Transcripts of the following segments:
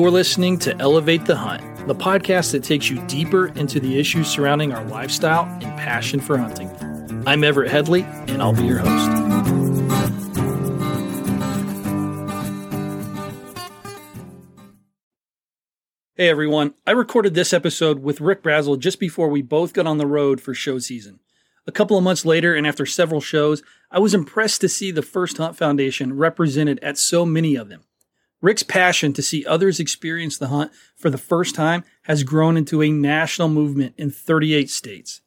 You're listening to Elevate the Hunt, the podcast that takes you deeper into the issues surrounding our lifestyle and passion for hunting. I'm Everett Headley, and I'll be your host. Hey everyone, I recorded this episode with Rick Brazell just before we both got on the road for show season. A couple of months later, and after several shows, I was impressed to see the First Hunt Foundation represented at so many of them. Rick's passion to see others experience the hunt for the first time has grown into a national movement in 38 states.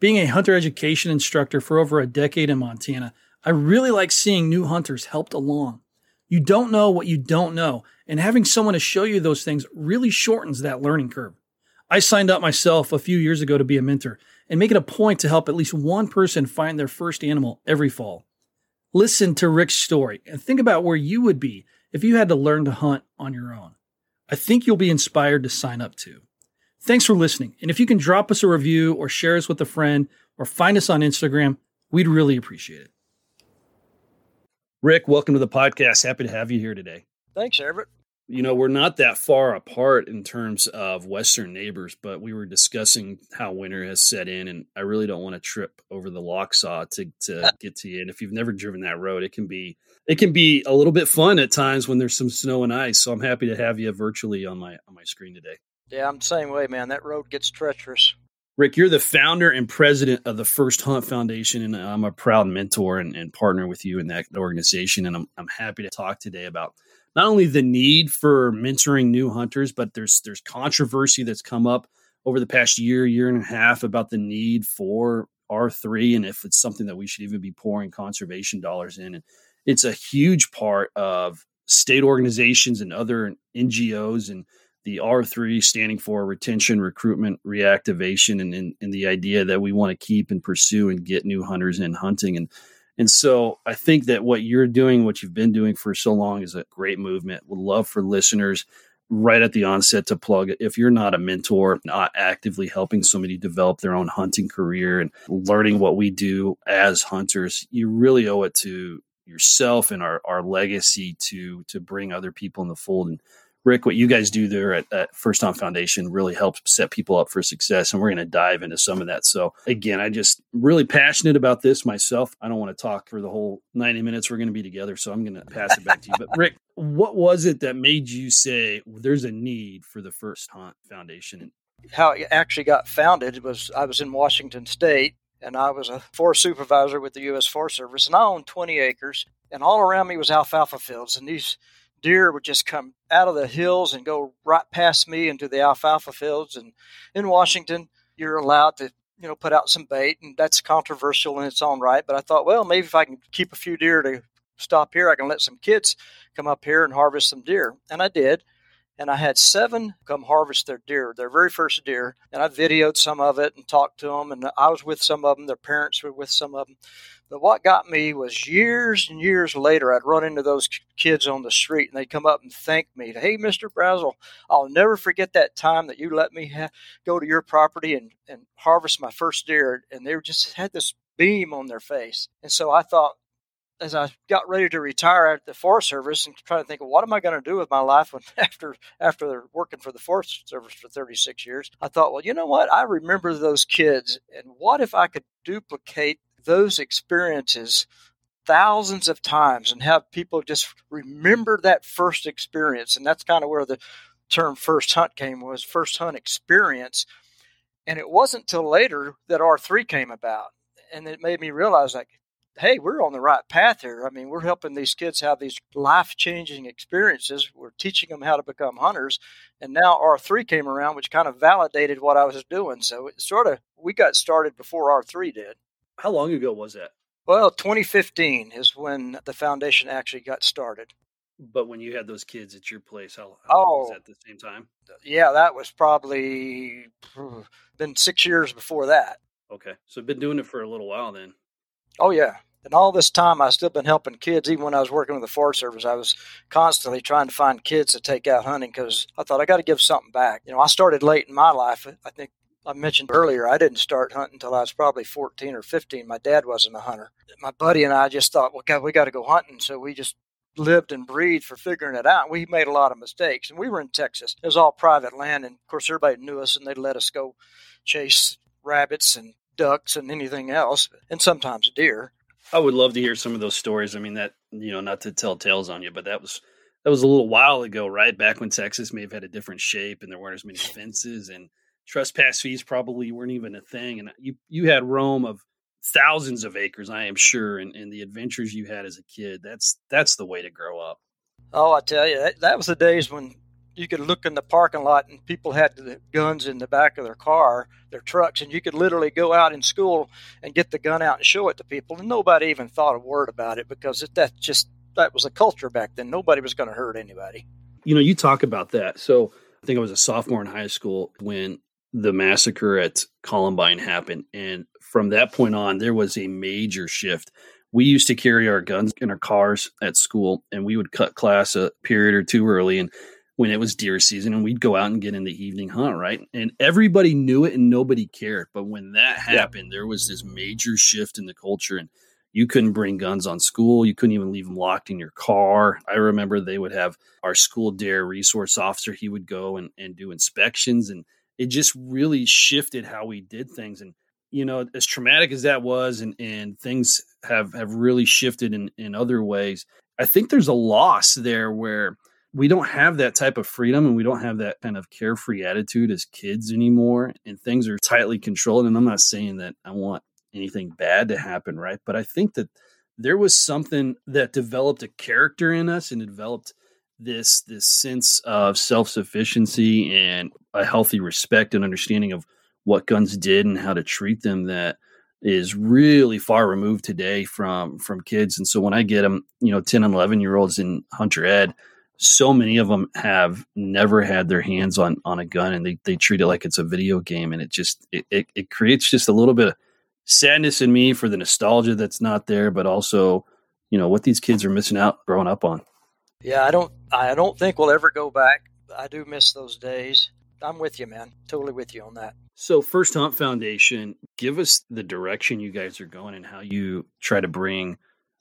Being a hunter education instructor for over a decade in Montana, I really like seeing new hunters helped along. You don't know what you don't know, and having someone to show you those things really shortens that learning curve. I signed up myself a few years ago to be a mentor and make it a point to help at least one person find their first animal every fall. Listen to Rick's story and think about where you would be if you had to learn to hunt on your own. I think you'll be inspired to sign up too. Thanks for listening. And if you can drop us a review or share us with a friend or find us on Instagram, we'd really appreciate it. Rick, welcome to the podcast. Happy to have you here today. Thanks, Everett you know, we're not that far apart in terms of Western neighbors, but we were discussing how winter has set in, and I really don't want to trip over the Lochsa to to uh. get to you. And if you've never driven that road, it can be it can be a little bit fun at times when there's some snow and ice. So I'm happy to have you virtually on my on my screen today. Yeah, I'm the same way, man. That road gets treacherous. Rick, you're the founder and president of the First Hunt Foundation, and I'm a proud mentor and, and partner with you in that organization. And I'm I'm happy to talk today about not only the need for mentoring new hunters, but there's there's controversy that's come up over the past year, year and a half about the need for R3 and if it's something that we should even be pouring conservation dollars in. And it's a huge part of state organizations and other NGOs and the R3 standing for retention, recruitment, reactivation, and, and, and the idea that we want to keep and pursue and get new hunters in hunting. And and so I think that what you're doing, what you've been doing for so long, is a great movement. Would love for listeners right at the onset to plug. If you're not a mentor, not actively helping somebody develop their own hunting career and learning what we do as hunters, you really owe it to yourself and our, our legacy to to bring other people in the fold and Rick, what you guys do there at, at First Hunt Foundation really helps set people up for success. And we're going to dive into some of that. So, again, I just really passionate about this myself. I don't want to talk for the whole 90 minutes we're going to be together. So, I'm going to pass it back to you. But, Rick, what was it that made you say there's a need for the First Hunt Foundation? How it actually got founded was I was in Washington State and I was a forest supervisor with the U.S. Forest Service, and I owned 20 acres, and all around me was alfalfa fields, and these deer would just come out of the hills and go right past me into the alfalfa fields. And in Washington, you're allowed to, you know, put out some bait, and that's controversial in its own right. But I thought, well, maybe if I can keep a few deer to stop here, I can let some kids come up here and harvest some deer. And I did. And I had seven come harvest their deer, their very first deer. And I videoed some of it and talked to them. And I was with some of them. Their parents were with some of them. But what got me was years and years later, I'd run into those kids on the street and they'd come up and thank me. Hey, Mr. Brazell, I'll never forget that time that you let me ha- go to your property and, and harvest my first deer. And they just had this beam on their face. And so I thought, as I got ready to retire at the Forest Service and trying to think what am I going to do with my life when, after after working for the Forest Service for 36 years, I thought, well, you know what? I remember those kids, and what if I could duplicate those experiences thousands of times and have people just remember that first experience. And that's kind of where the term first hunt came was first hunt experience. And it wasn't till later that r3 came about. And it made me realize like hey we're on the right path here. I mean we're helping these kids have these life-changing experiences. We're teaching them how to become hunters. And now r3 came around which kind of validated what i was doing. So it sort of we got started before r3 did how long ago was that? Well, 2015 is when the foundation actually got started. But when you had those kids at your place, how, how oh, was that at the same time? Yeah, that was probably been six years before that. Okay, so been doing it for a little while then. Oh yeah, and all this time I've still been helping kids. Even when I was working with the Forest Service, I was constantly trying to find kids to take out hunting because I thought I got to give something back. You know, I started late in my life. I think I mentioned earlier, I didn't start hunting until I was probably 14 or 15. My dad wasn't a hunter. My buddy and I just thought, well, God, we got to go hunting. So we just lived and breathed for figuring it out. We made a lot of mistakes, and we were in Texas. It was all private land, and of course, everybody knew us, and they'd let us go chase rabbits and ducks and anything else, and sometimes deer. I would love to hear some of those stories. I mean, that you know, not to tell tales on you, but that was that was a little while ago, right? Back when Texas may have had a different shape, and there weren't as many fences, and trespass fees probably weren't even a thing. And you you had roam of thousands of acres, I am sure, and, and the adventures you had as a kid. That's that's the way to grow up. Oh, I tell you, that, that was the days when you could look in the parking lot and people had the guns in the back of their car, their trucks, and you could literally go out in school and get the gun out and show it to people, and nobody even thought a word about it because it, that just that was a culture back then. Nobody was going to hurt anybody. You know, you talk about that. So I think I was a sophomore in high school when the massacre at Columbine happened, and from that point on, there was a major shift. We used to carry our guns in our cars at school, and we would cut class a period or two early. And when it was deer season, and we'd go out and get in the evening hunt, right? And everybody knew it, and nobody cared. But when that happened, yeah. there was this major shift in the culture, and you couldn't bring guns on school. You couldn't even leave them locked in your car. I remember they would have our school dare resource officer. He would go and, and do inspections, and it just really shifted how we did things. And you know, as traumatic as that was, and and things have have really shifted in in other ways. I think there's a loss there where we don't have that type of freedom and we don't have that kind of carefree attitude as kids anymore and things are tightly controlled and i'm not saying that i want anything bad to happen right but i think that there was something that developed a character in us and developed this this sense of self-sufficiency and a healthy respect and understanding of what guns did and how to treat them that is really far removed today from from kids. And so when i get them you know 10 and 11 year olds in hunter ed so many of them have never had their hands on on a gun and they, they treat it like it's a video game. And it just it, it, it creates just a little bit of sadness in me for the nostalgia that's not there but also you know what these kids are missing out growing up on yeah i don't i don't think we'll ever go back i do miss those days i'm with you man totally with you on that so, First Hunt Foundation, give us the direction you guys are going and how you try to bring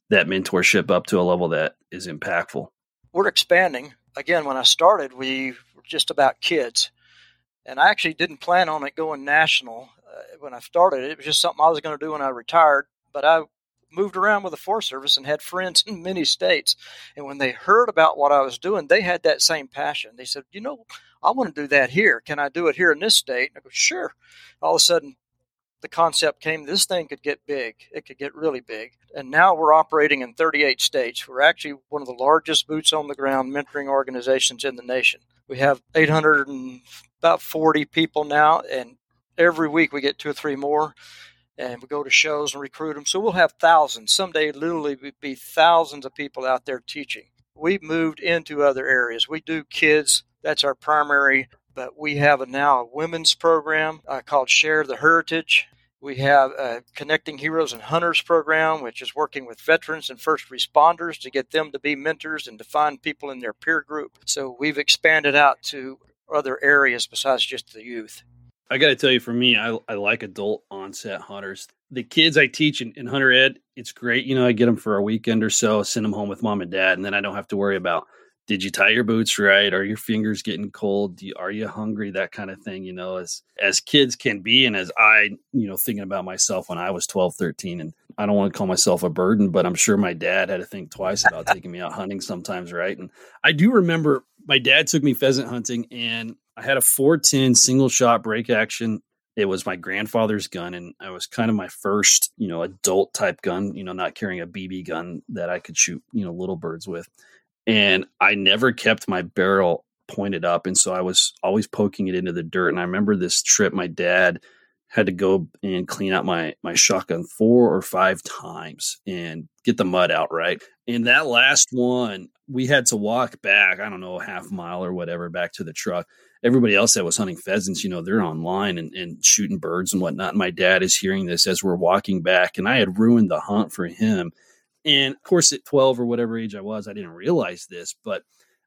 that mentorship up to a level that is impactful. We're expanding. Again, when I started, we were just about kids. And I actually didn't plan on it going national uh, when I started. It was just something I was going to do when I retired. But I moved around with the Forest Service and had friends in many states. And when they heard about what I was doing, they had that same passion. They said, you know, I want to do that here. Can I do it here in this state? And I go, sure. All of a sudden, the concept came this thing could get big. It could get really big. And now we're operating in 38 states. We're actually one of the largest boots on the ground mentoring organizations in the nation. We have 800 and about 40 people now, and every week we get two or three more and we go to shows and recruit them. So we'll have thousands. Someday, literally, be thousands of people out there teaching. We've moved into other areas. We do kids. That's our primary. But we have a, now a women's program uh, called Share the Heritage. We have a Connecting Heroes and Hunters program, which is working with veterans and first responders to get them to be mentors and to find people in their peer group. So we've expanded out to other areas besides just the youth. I got to tell you, for me, I, I like adult onset hunters. The kids I teach in, in Hunter Ed, it's great. You know, I get them for a weekend or so, send them home with mom and dad, and then I don't have to worry about did you tie your boots right? Are your fingers getting cold? You, are you hungry? That kind of thing, you know, as as kids can be, and as I, you know, thinking about myself when I was 12, 13, and I don't want to call myself a burden, but I'm sure my dad had to think twice about taking me out hunting sometimes, right? And I do remember my dad took me pheasant hunting, and I had a 410 single shot break action. It was my grandfather's gun, and I was kind of my first, you know, adult type gun, you know, not carrying a BB gun that I could shoot, you know, little birds with. And I never kept my barrel pointed up. And so I was always poking it into the dirt. And I remember this trip, my dad had to go and clean out my my shotgun four or five times and get the mud out right and that last one we had to walk back i don't know a half mile or whatever back to the truck. Everybody else that was hunting pheasants you know they're online and, and shooting birds and whatnot. My dad is hearing this as we're walking back and i had ruined the hunt for him. And of course at 12 or whatever age i was i didn't realize this but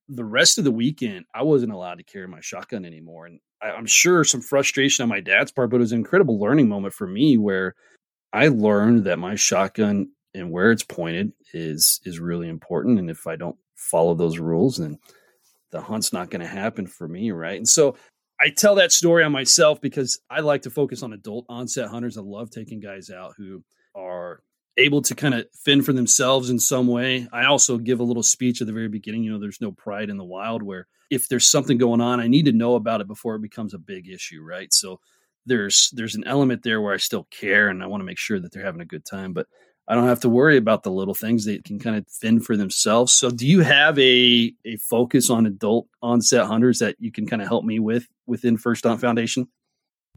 the rest of the weekend i wasn't allowed to carry my shotgun anymore. And I'm sure some frustration on my dad's part, but it was an incredible learning moment for me where I learned that my shotgun and where it's pointed is is really important. And if I don't follow those rules, and the hunt's not going to happen for me, right? And so I tell that story on myself because I like to focus on adult onset hunters. I love taking guys out who are able to kind of fend for themselves in some way. I also give a little speech at the very beginning. You know, there's no pride in the wild where if there's something going on, I need to know about it before it becomes a big issue, right? So there's there's an element there where I still care and I want to make sure that they're having a good time, but I don't have to worry about the little things. They can kind of fend for themselves. So do you have a a focus on adult onset hunters that you can kind of help me with within First Hunt Foundation?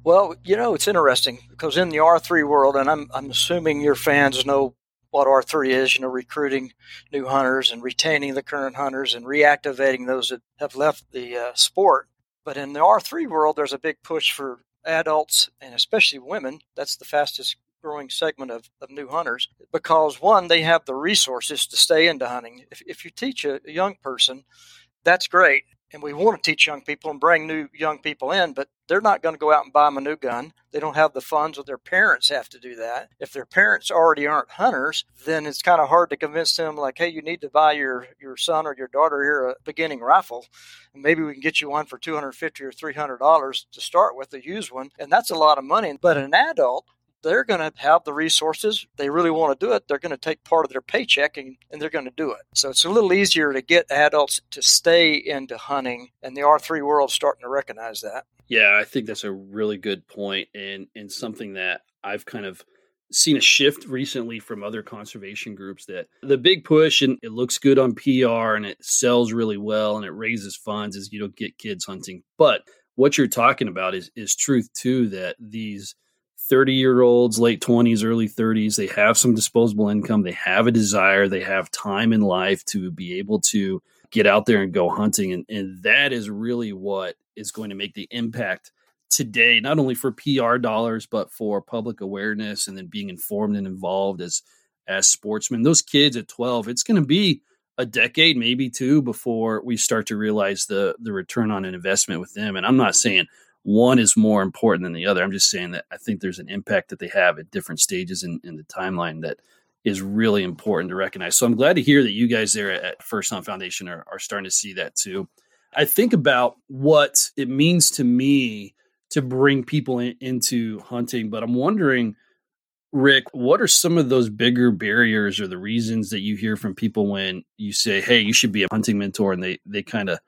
Well, you know, it's interesting because in the R3 world, and I'm, I'm assuming your fans know what R3 is, you know, recruiting new hunters and retaining the current hunters and reactivating those that have left the uh, sport. But in the R3 world, there's a big push for adults and especially women. That's the fastest growing segment of, of new hunters because one, they have the resources to stay into hunting. If, if you teach a, young person, that's great and we want to teach young people and bring new young people in, but they're not going to go out and buy them a new gun. They don't have the funds, or their parents have to do that. If their parents already aren't hunters, then it's kind of hard to convince them, like, hey, you need to buy your, your son or your daughter here a beginning rifle. And maybe we can get you one for 250 or $300 to start with, a used one. And that's a lot of money. But an adult, they're going to have the resources. They really want to do it. They're going to take part of their paycheck and, and they're going to do it. So it's a little easier to get adults to stay into hunting, and the R3 world's starting to recognize that. Yeah, I think that's a really good point and, and something that I've kind of seen a shift recently from other conservation groups that the big push and it looks good on PR and it sells really well and it raises funds is you don't get kids hunting. But what you're talking about is is truth too that these 30 year olds, late 20s, early 30s, they have some disposable income, they have a desire, they have time in life to be able to get out there and go hunting. And, and that is really what is going to make the impact today, not only for PR dollars, but for public awareness and then being informed and involved as as sportsmen. Those kids at 12, it's going to be a decade, maybe two, before we start to realize the the return on an investment with them. And I'm not saying one is more important than the other. I'm just saying that I think there's an impact that they have at different stages in, in the timeline that is really important to recognize. So I'm glad to hear that you guys there at First Hunt Foundation are, are starting to see that too. I think about what it means to me to bring people in, into hunting, but I'm wondering, Rick, what are some of those bigger barriers or the reasons that you hear from people when you say, "Hey, you should be a hunting mentor," and they they kind of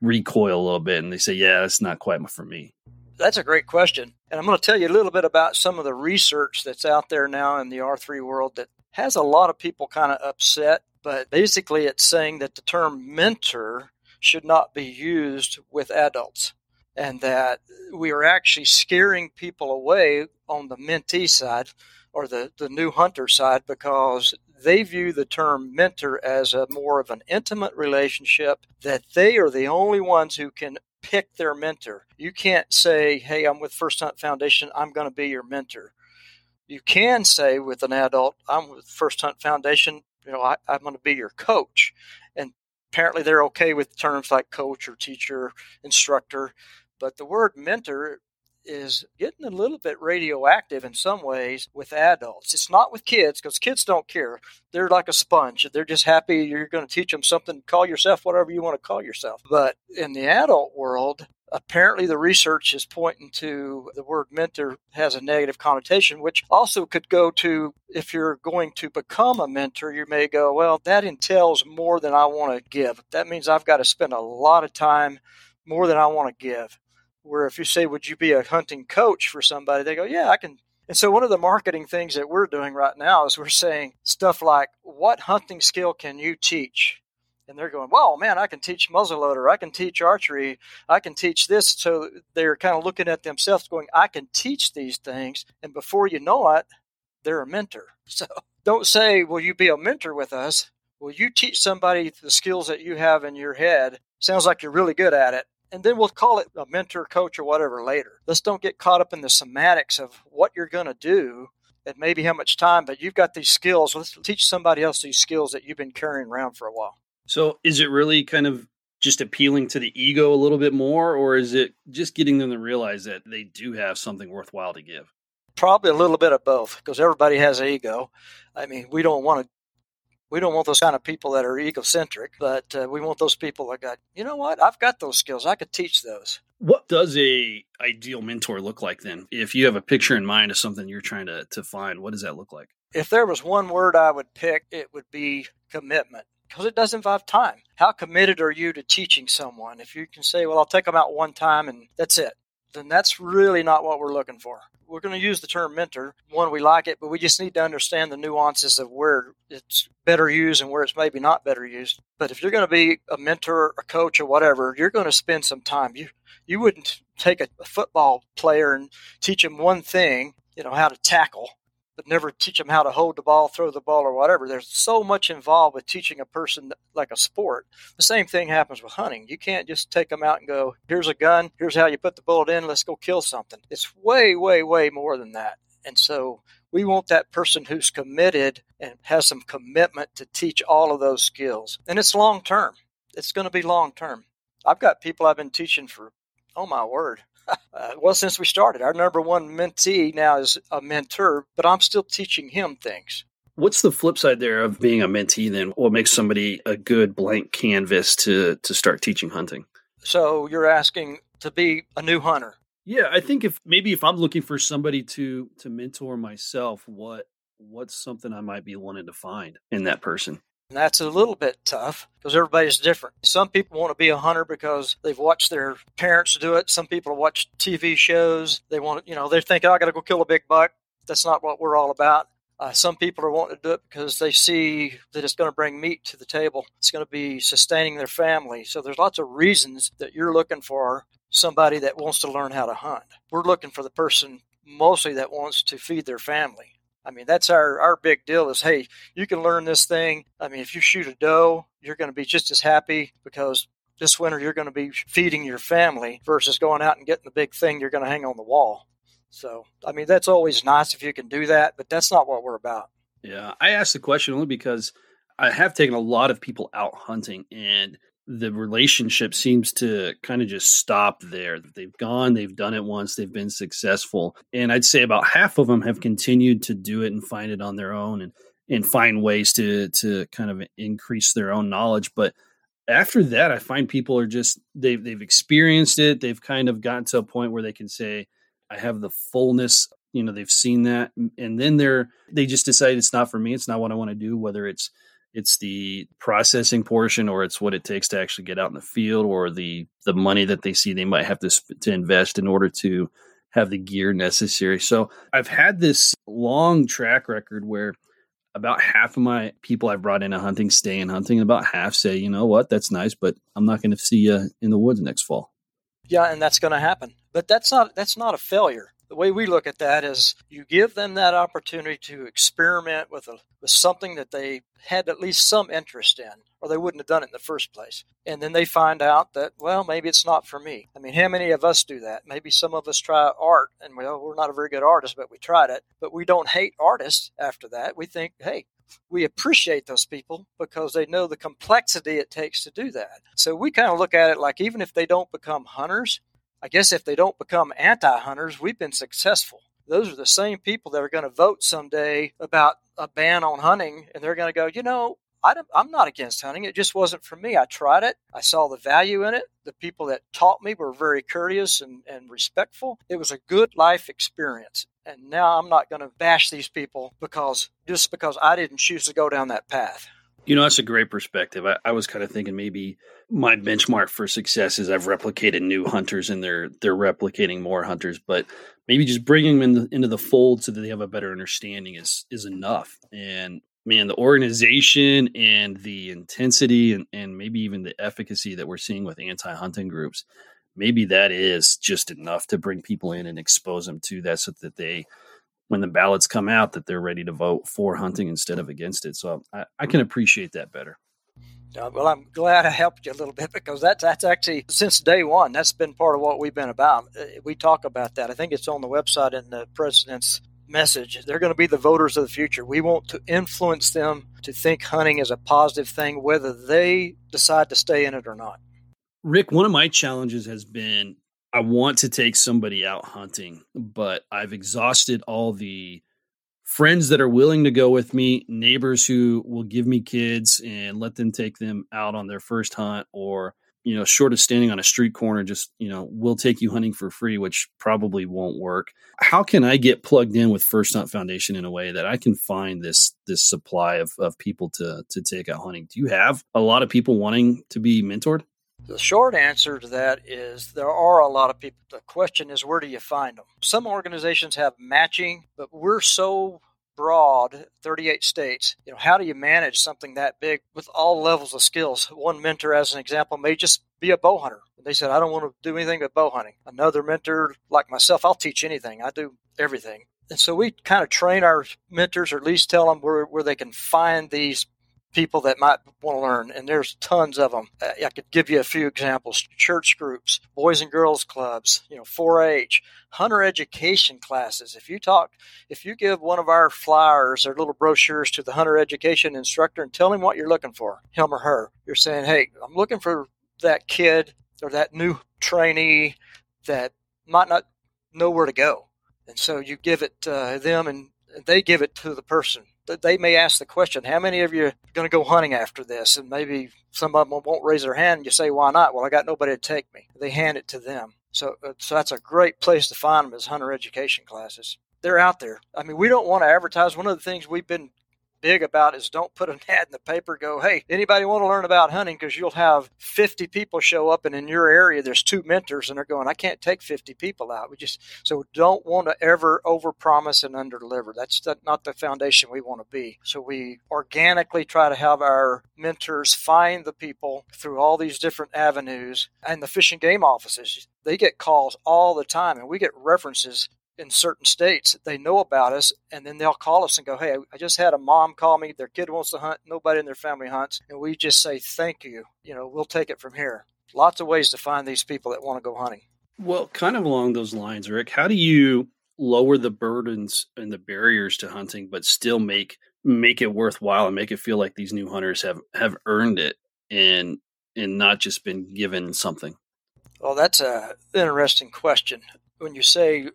recoil a little bit and they say, yeah, that's not quite for me? That's a great question. And I'm going to tell you a little bit about some of the research that's out there now in the R3 world that has a lot of people kind of upset. But basically, it's saying that the term mentor should not be used with adults and that we are actually scaring people away on the mentee side or the, the new hunter side because they view the term mentor as a more of an intimate relationship that they are the only ones who can pick their mentor. You can't say, "Hey, I'm with First Hunt Foundation. I'm going to be your mentor." You can say with an adult, "I'm with First Hunt Foundation. You know, I, I'm going to be your coach." And apparently, they're okay with terms like coach or teacher, instructor. But the word mentor is getting a little bit radioactive in some ways with adults. It's not with kids because kids don't care. They're like a sponge. They're just happy you're going to teach them something. Call yourself whatever you want to call yourself. But in the adult world, apparently the research is pointing to the word mentor has a negative connotation, which also could go to if you're going to become a mentor, you may go, well, that entails more than I want to give. That means I've got to spend a lot of time more than I want to give where if you say, Would you be a hunting coach for somebody? They go, Yeah, I can. And so, one of the marketing things that we're doing right now is we're saying stuff like, What hunting skill can you teach? And they're going, Well, man, I can teach muzzleloader. I can teach archery. I can teach this. So they're kind of looking at themselves going, I can teach these things. And before you know it, they're a mentor. So don't say, Will you be a mentor with us? Will you teach somebody the skills that you have in your head? Sounds like you're really good at it and then we'll call it a mentor, coach, or whatever later. Let's don't get caught up in the semantics of what you're going to do and maybe how much time, but you've got these skills. Let's teach somebody else these skills that you've been carrying around for a while. So, is it really kind of just appealing to the ego a little bit more, or is it just getting them to realize that they do have something worthwhile to give? Probably a little bit of both because everybody has an ego. I mean, we don't want to we don't want those kind of people that are egocentric, but uh, we want those people that got, you know what, I've got those skills. I could teach those. What does a ideal mentor look like then? If you have a picture in mind of something you're trying to, to find, what does that look like? If there was one word I would pick, it would be commitment because it does involve time. How committed are you to teaching someone? If you can say, well, I'll take them out one time and that's it, then that's really not what we're looking for we're going to use the term mentor. One, we like it, but we just need to understand the nuances of where it's better used and where it's maybe not better used. But if you're going to be a mentor, a coach, or whatever, you're going to spend some time. You you wouldn't take a, a football player and teach him one thing, you know, how to tackle, but never teach them how to hold the ball, throw the ball, or whatever. There's so much involved with teaching a person like a sport. The same thing happens with hunting. You can't just take them out and go, here's a gun, here's how you put the bullet in, let's go kill something. It's way, way, way more than that. And so we want that person who's committed and has some commitment to teach all of those skills. And it's long term. It's going to be long term. I've got people I've been teaching for, oh my word, uh, well, since we started, our number one mentee now is a mentor, but I'm still teaching him things. What's the flip side there of being a mentee then? What makes somebody a good blank canvas to to start teaching hunting? So you're asking to be a new hunter. Yeah, I think if maybe if I'm looking for somebody to to mentor myself, what what's something I might be wanting to find in that person? And that's a little bit tough because everybody's different. Some people want to be a hunter because they've watched their parents do it. Some people watch TV shows. They want you know, they think, oh, I got to go kill a big buck. That's not what we're all about. Uh, some people are wanting to do it because they see that it's going to bring meat to the table. It's going to be sustaining their family. So there's lots of reasons that you're looking for somebody that wants to learn how to hunt. We're looking for the person mostly that wants to feed their family. I mean, that's our, our big deal is, hey, you can learn this thing. I mean, if you shoot a doe, you're going to be just as happy because this winter you're going to be feeding your family versus going out and getting the big thing you're going to hang on the wall. So, I mean, that's always nice if you can do that, but that's not what we're about. Yeah. I asked the question only because I have taken a lot of people out hunting and the relationship seems to kind of just stop there. They've gone, they've done it once, they've been successful. And I'd say about half of them have continued to do it and find it on their own and and find ways to to kind of increase their own knowledge. But after that, I find people are just they've they've experienced it. They've kind of gotten to a point where they can say, I have the fullness you know they've seen that and then they're they just decide it's not for me it's not what i want to do whether it's it's the processing portion or it's what it takes to actually get out in the field or the the money that they see they might have to to invest in order to have the gear necessary. So I've had this long track record where about half of my people I've brought into hunting stay in hunting, and about half say, you know what, that's nice, but I'm not going to see you in the woods next fall. Yeah, and that's going to happen. But that's not that's not a failure the way we look at that is you give them that opportunity to experiment with a, with something that they had at least some interest in or they wouldn't have done it in the first place. And then they find out that well maybe it's not for me. I mean how many of us do that? Maybe some of us try art and well we're not a very good artist but we tried it. But we don't hate artists after that. We think hey we appreciate those people because they know the complexity it takes to do that. So we kind of look at it like even if they don't become hunters I guess if they don't become anti hunters, we've been successful. Those are the same people that are going to vote someday about a ban on hunting, and they're going to go, you know, I am not against hunting. It just wasn't for me. I tried it. I saw the value in it. The people that taught me were very courteous and, and respectful. It was a good life experience. And now I'm not going to bash these people because just because I didn't choose to go down that path. You know, that's a great perspective. I, I, was kind of thinking maybe my benchmark for success is I've replicated new hunters and they're they're replicating more hunters, but maybe just bringing them in the, into the fold so that they have a better understanding is is enough. And man, the organization and the intensity and, and maybe even the efficacy that we're seeing with anti-hunting groups, maybe that is just enough to bring people in and expose them to that so that they when the ballots come out that they're ready to vote for hunting instead of against it. So I, I can appreciate that better. Uh, well, I'm glad I helped you a little bit because that's that's actually since day one. That's been part of what we've been about. Uh, we talk about that. I think it's on the website in the president's message. They're going to be the voters of the future. We want to influence them to think hunting is a positive thing, whether they decide to stay in it or not. Rick, one of my challenges has been I want to take somebody out hunting, but I've exhausted all the friends that are willing to go with me, neighbors who will give me kids and let them take them out on their first hunt, or you know, short of standing on a street corner, just you know, we'll take you hunting for free, which probably won't work. How can I get plugged in with First Hunt Foundation in a way that I can find this this supply of of people to to take out hunting? Do you have a lot of people wanting to be mentored? The short answer to that is there are a lot of people. The question is, where do you find them? Some organizations have matching, but we're so broad 38 states you know how do you manage something that big with all levels of skills one mentor as an example may just be a bow hunter they said i don't want to do anything but bow hunting another mentor like myself i'll teach anything i do everything and so we kind of train our mentors or at least tell them where, where they can find these people that might want to learn, and there's tons of them. Uh, I could give you a few examples: church groups, boys and girls clubs, you know, 4-H, hunter education classes. If you talk, if you give one of our flyers or little brochures to the hunter education instructor and tell him what you're looking for, him or her, you're saying, "Hey, I'm looking for that kid or that new trainee that might not know where to go." And so you give it uh, them, and they give it to the person they may ask the question, how many of you are going to go hunting after this? And maybe some of them won't raise their hand. And you say, why not? Well, I got nobody to take me. They hand it to them. So, uh, so that's a great place to find them as hunter education classes. They're out there. I mean, we don't want to advertise. One of the things we've been big about is don't put an ad in the paper go hey anybody want to learn about hunting? Because you'll have 50 people show up and in your area there's two mentors and they're going i can't take 50 people out. We just so don't want to ever overpromise and underdeliver. That's not the foundation we want to be. So we organically try to have our mentors find the people through all these different avenues and the fish and game offices they get calls all the time and we get references in certain states they know about us and then they'll call us and go hey i just had a mom call me. Their kid wants to hunt. Nobody in their family hunts. And we just say thank you. You know we'll take it from here. Lots of ways to find these people that want to go hunting. Well kind of along those lines rick how do you lower the burdens and the barriers to hunting but still make make it worthwhile and make it feel like these new hunters have have earned it and and not just been given something? Well that's a interesting question. When you say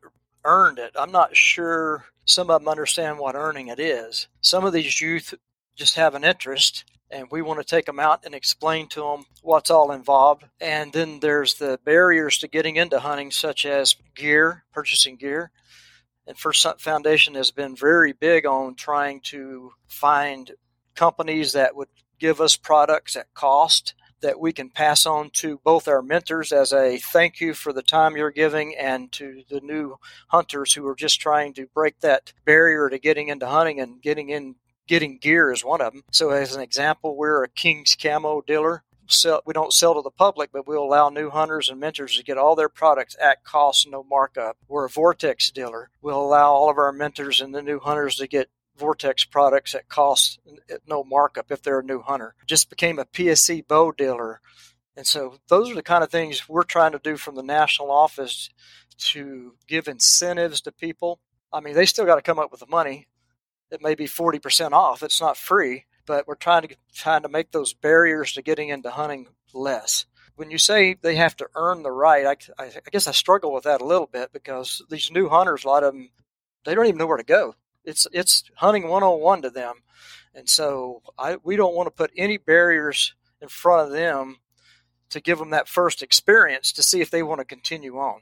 earned it. I'm not sure some of them understand what earning it is. Some of these youth just have an interest and we want to take them out and explain to them what's all involved. And then there's the barriers to getting into hunting, such as gear, purchasing gear. And First Foundation has been very big on trying to find companies that would give us products at cost that we can pass on to both our mentors as a thank you for the time you're giving and to the new hunters who are just trying to break that barrier to getting into hunting and getting in getting gear is one of them. So as an example, we're a King's Camo dealer. Sell, we don't sell to the public, but we'll allow new hunters and mentors to get all their products at cost, no markup. We're a Vortex dealer. We'll allow all of our mentors and the new hunters to get Vortex products at cost at no markup if they're a new hunter. Just became a PSE bow dealer. And so those are the kind of things we're trying to do from the national office to give incentives to people. I mean, they still got to come up with the money. It may be 40% off. It's not free, but we're trying to trying to make those barriers to getting into hunting less. When you say they have to earn the right, I, I, I guess I struggle with that a little bit because these new hunters, a lot of them, they don't even know where to go it's it's hunting 101 to them. And so I, we don't want to put any barriers in front of them to give them that first experience to see if they want to continue on.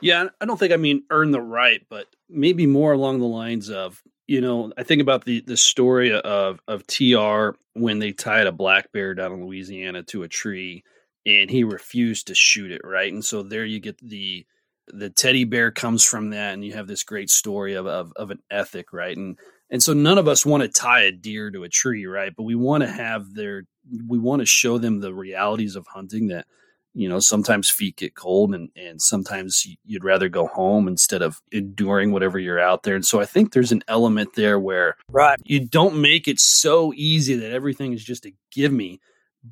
Yeah i don't think i mean earn the right but maybe more along the lines of you know i think about the the story of of tr when they tied a black bear down in louisiana to a tree and he refused to shoot it right? And so there you get the the teddy bear comes from that and you have this great story of, of, of an ethic right? And and so none of us want to tie a deer to a tree right? But we want to have their we want to show them the realities of hunting that you know sometimes feet get cold and and sometimes you'd rather go home instead of enduring whatever you're out there. And so i think there's an element there where right. you don't make it so easy that everything is just a give me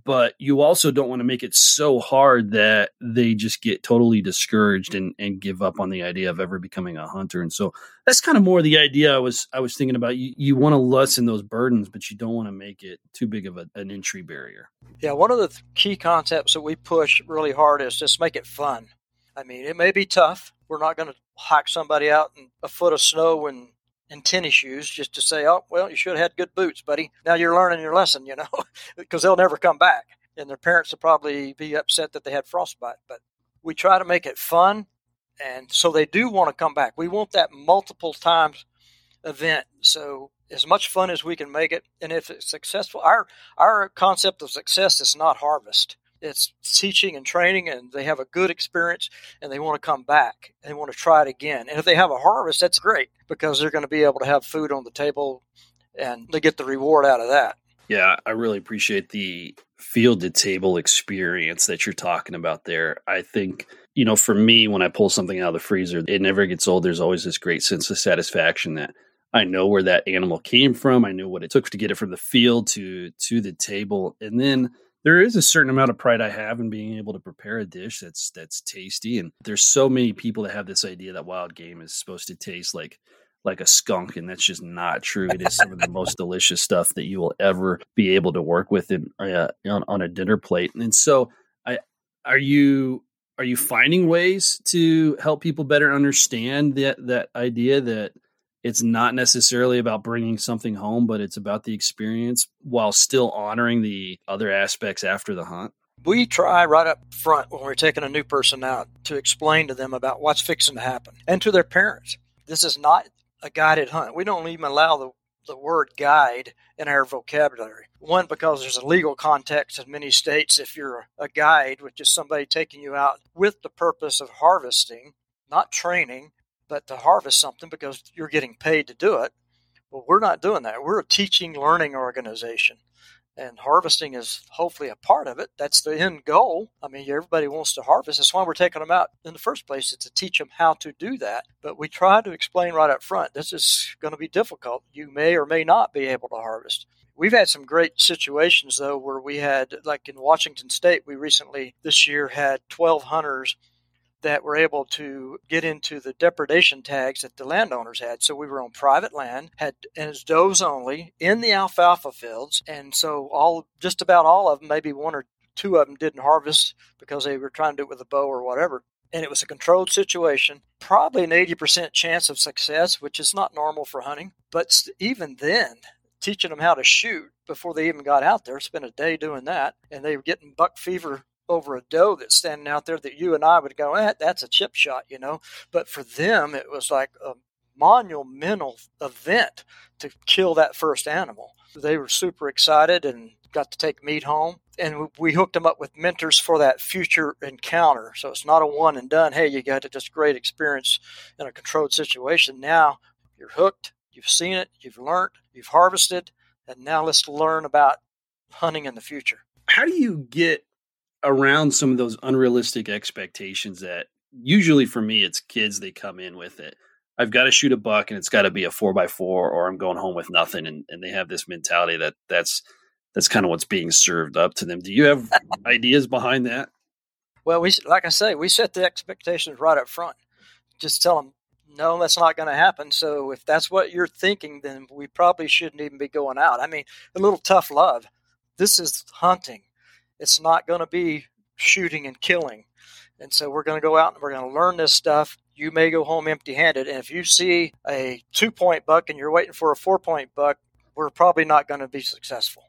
but you also don't want to make it so hard that they just get totally discouraged and, and give up on the idea of ever becoming a hunter. And so that's kind of more the idea I was I was thinking about. You you want to lessen those burdens, but you don't want to make it too big of a, an entry barrier. Yeah, one of the key concepts that we push really hard is just make it fun. I mean, it may be tough. We're not going to hike somebody out in a foot of snow and in tennis shoes just to say, oh, well, you should have had good boots, buddy. Now you're learning your lesson, you know, because they'll never come back. And their parents will probably be upset that they had frostbite. But we try to make it fun. And so they do want to come back. We want that multiple times event. So as much fun as we can make it. And if it's successful, our, our concept of success is not harvest it's teaching and training and they have a good experience and they want to come back they want to try it again. And if they have a harvest, that's great because they're going to be able to have food on the table and they get the reward out of that. Yeah, I really appreciate the field to table experience that you're talking about there. I think, you know, for me, when I pull something out of the freezer, it never gets old. There's always this great sense of satisfaction that I know where that animal came from. I know what it took to get it from the field to to the table. And then there is a certain amount of pride I have in being able to prepare a dish that's that's tasty. And there's so many people that have this idea that wild game is supposed to taste like like a skunk, and that's just not true. It is some of the most delicious stuff that you will ever be able to work with in uh, on, on a dinner plate. And so, I are you are you finding ways to help people better understand that that idea that it's not necessarily about bringing something home, but it's about the experience while still honoring the other aspects after the hunt? We try right up front when we're taking a new person out to explain to them about what's fixing to happen and to their parents. This is not a guided hunt. We don't even allow the, the word guide in our vocabulary. One, because there's a legal context in many states if you're a guide, which is somebody taking you out with the purpose of harvesting, not training, but to harvest something because you're getting paid to do it. Well, we're not doing that. We're a teaching learning organization. And harvesting is hopefully a part of it. That's the end goal. I mean, everybody wants to harvest. That's why we're taking them out in the first place, is to teach them how to do that. But we try to explain right up front this is going to be difficult. You may or may not be able to harvest. We've had some great situations, though, where we had, like in Washington State, we recently this year had 12 hunters that were able to get into the depredation tags that the landowners had. So we were on private land, had it's does only in the alfalfa fields, and so all just about all of them, maybe one or two of them didn't harvest because they were trying to do it with a bow or whatever. And it was a controlled situation, probably an 80% chance of success, which is not normal for hunting. But even then, teaching them how to shoot before they even got out there, spent a day doing that, and they were getting buck fever over a doe that's standing out there that you and I would go, eh, that's a chip shot, you know. But for them, it was like a monumental event to kill that first animal. They were super excited and got to take meat home. And we hooked them up with mentors for that future encounter. So it's not a one and done. Hey, you got just great experience in a controlled situation. Now you're hooked. You've seen it. You've learned. You've harvested. And now let's learn about hunting in the future. How do you get around some of those unrealistic expectations that usually for me it's kids they come in with it. I've got to shoot a buck and it's got to be a four by four or i'm going home with nothing and, and they have this mentality that that's that's kind of what's being served up to them. Do you have ideas behind that? Well we like i say we set the expectations right up front. Just tell them no that's not going to happen. So if that's what you're thinking then we probably shouldn't even be going out. I mean a little tough love. This is hunting it's not going to be shooting and killing. And so we're going to go out and we're going to learn this stuff. You may go home empty handed. And if you see a two point buck and you're waiting for a four point buck, we're probably not going to be successful.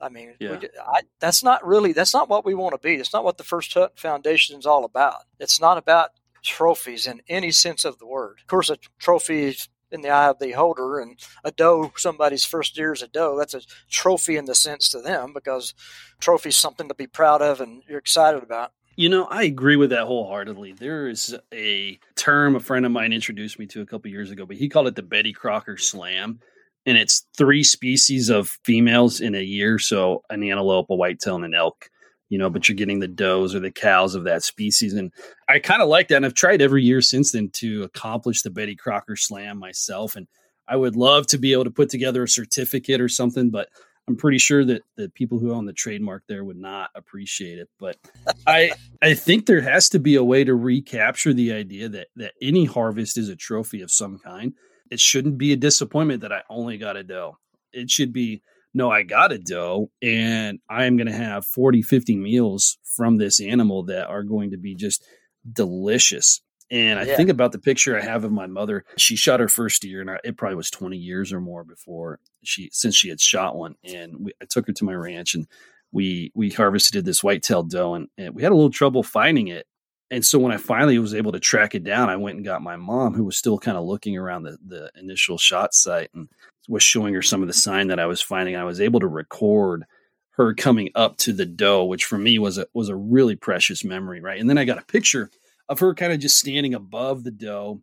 I mean, yeah. we, I, that's not really, that's not what we want to be. It's not what the First Hunt Foundation is all about. It's not about trophies in any sense of the word. Of course, a trophy in the eye of the holder. And a doe, somebody's first deer is a doe. That's a trophy in the sense to them because trophy is something to be proud of and you're excited about. You know, I agree with that wholeheartedly. There is a term a friend of mine introduced me to a couple years ago, but he called it the Betty Crocker Slam. And it's three species of females in a year. So an antelope, a whitetail, and an elk you know, but you're getting the does or the cows of that species. And I kind of like that. And I've tried every year since then to accomplish the Betty Crocker Slam myself. And I would love to be able to put together a certificate or something, but I'm pretty sure that the people who own the trademark there would not appreciate it. But I I think there has to be a way to recapture the idea that that any harvest is a trophy of some kind. It shouldn't be a disappointment that I only got a doe. It should be no, I got a doe and I'm going to have 40, 50 meals from this animal that are going to be just delicious. And I yeah. think about the picture I have of my mother. She shot her first deer, and I, it probably was 20 years or more before she, since she had shot one. And we, I took her to my ranch, and we we harvested this white-tailed doe, and, and we had a little trouble finding it. And so when I finally was able to track it down, I went and got my mom, who was still kind of looking around the the initial shot site, and was showing her some of the sign that I was finding. I was able to record her coming up to the doe, which for me was a was a really precious memory, right? And then I got a picture of her kind of just standing above the doe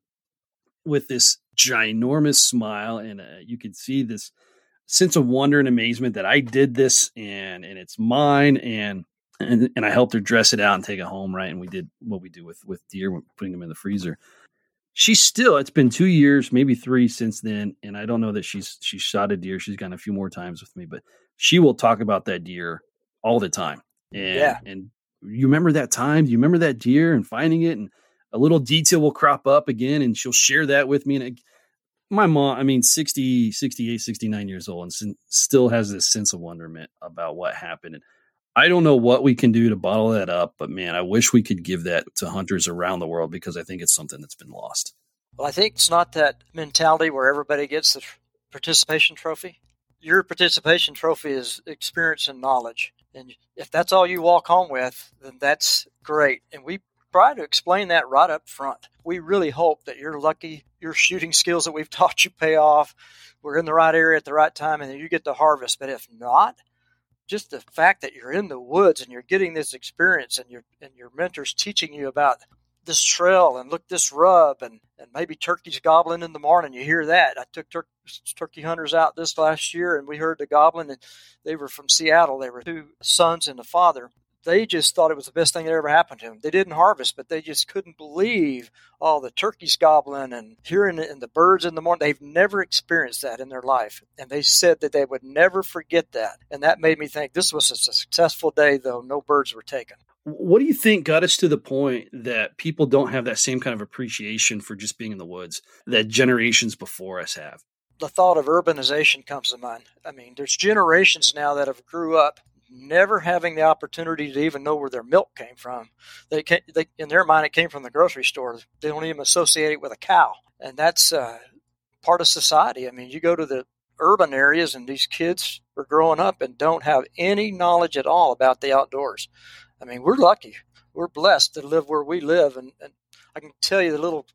with this ginormous smile, and uh, you could see this sense of wonder and amazement that I did this and and it's mine and and and I helped her dress it out and take it home, right? And we did what we do with with deer, putting them in the freezer. She's still. It's been two years, maybe three since then, and I don't know that she's she's shot a deer. She's gone a few more times with me, but she will talk about that deer all the time. And yeah. and you remember that time? Do you remember that deer and finding it? And a little detail will crop up again, and she'll share that with me. And it, my mom, I mean, 60, 68, 69 years old, and still has this sense of wonderment about what happened. And I don't know what we can do to bottle that up, but man, I wish we could give that to hunters around the world because I think it's something that's been lost. Well, I think it's not that mentality where everybody gets the participation trophy your participation trophy is experience and knowledge. And if that's all you walk home with, then that's great. And we try to explain that right up front. We really hope that you're lucky, your shooting skills that we've taught you pay off. We're in the right area at the right time, and you get to harvest. But if not, just the fact that you're in the woods and you're getting this experience, and your and your mentors teaching you about this trail and look this rub and, and maybe turkeys gobbling in the morning. You hear that. I took tur- turkey hunters out this last year and we heard the gobbling and they were from Seattle. They were two sons and a father. They just thought it was the best thing that ever happened to them. They didn't harvest, but they just couldn't believe all the turkeys gobbling and hearing it and the birds in the morning. They've never experienced that in their life. And they said that they would never forget that. And that made me think this was a successful day, though no birds were taken. What do you think got us to the point that people don't have that same kind of appreciation for just being in the woods that generations before us have? The thought of urbanization comes to mind. I mean, there's generations now that have grew up never having the opportunity to even know where their milk came from. They, can, they in their mind, it came from the grocery store. They don't even associate it with a cow, and that's uh, part of society. I mean, you go to the urban areas, and these kids are growing up and don't have any knowledge at all about the outdoors. I mean, we're lucky. We're blessed to live where we live. And, and I can tell you the little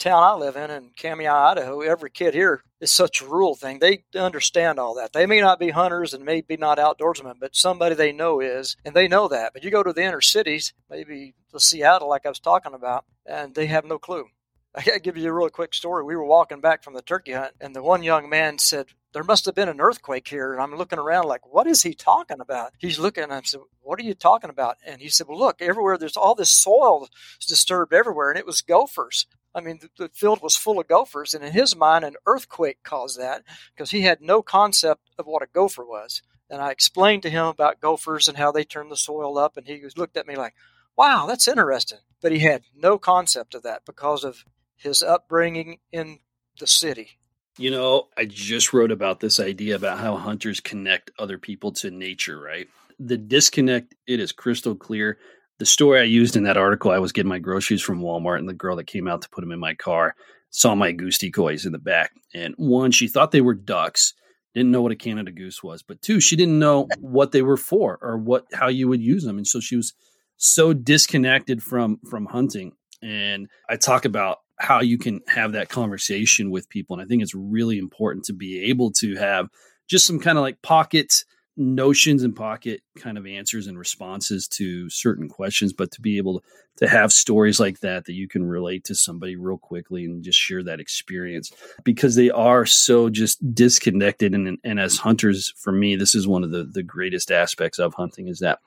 town I live in, in Kamiah, Idaho, every kid here is such a rural thing. They understand all that. They may not be hunters and maybe not outdoorsmen, but somebody they know is, and they know that. But you go to the inner cities, maybe the Seattle, like I was talking about, and they have no clue. I gotta give you a really quick story. We were walking back from the turkey hunt, and the one young man said, there must have been an earthquake here. And I'm looking around like, what is he talking about? He's looking and I said, what are you talking about? And he said, well, look, everywhere there's all this soil disturbed everywhere. And it was gophers. I mean, the, the field was full of gophers. And in his mind, an earthquake caused that because he had no concept of what a gopher was. And I explained to him about gophers and how they turn the soil up. And he looked at me like, wow, that's interesting. But he had no concept of that because of his upbringing in the city you know, I just wrote about this idea about how hunters connect other people to nature, right? The disconnect, it is crystal clear. The story I used in that article, I was getting my groceries from Walmart, and the girl that came out to put them in my car saw my goose decoys in the back. And one, she thought they were ducks, didn't know what a Canada goose was. But two, she didn't know what they were for or what how you would use them. And so she was so disconnected from from hunting. And I talk about how you can have that conversation with people. And I think it's really important to be able to have just some kind of like pocket notions and pocket kind of answers and responses to certain questions, but to be able to have stories like that that you can relate to somebody real quickly and just share that experience because they are so just disconnected. And, and as hunters, for me, this is one of the, the greatest aspects of hunting is that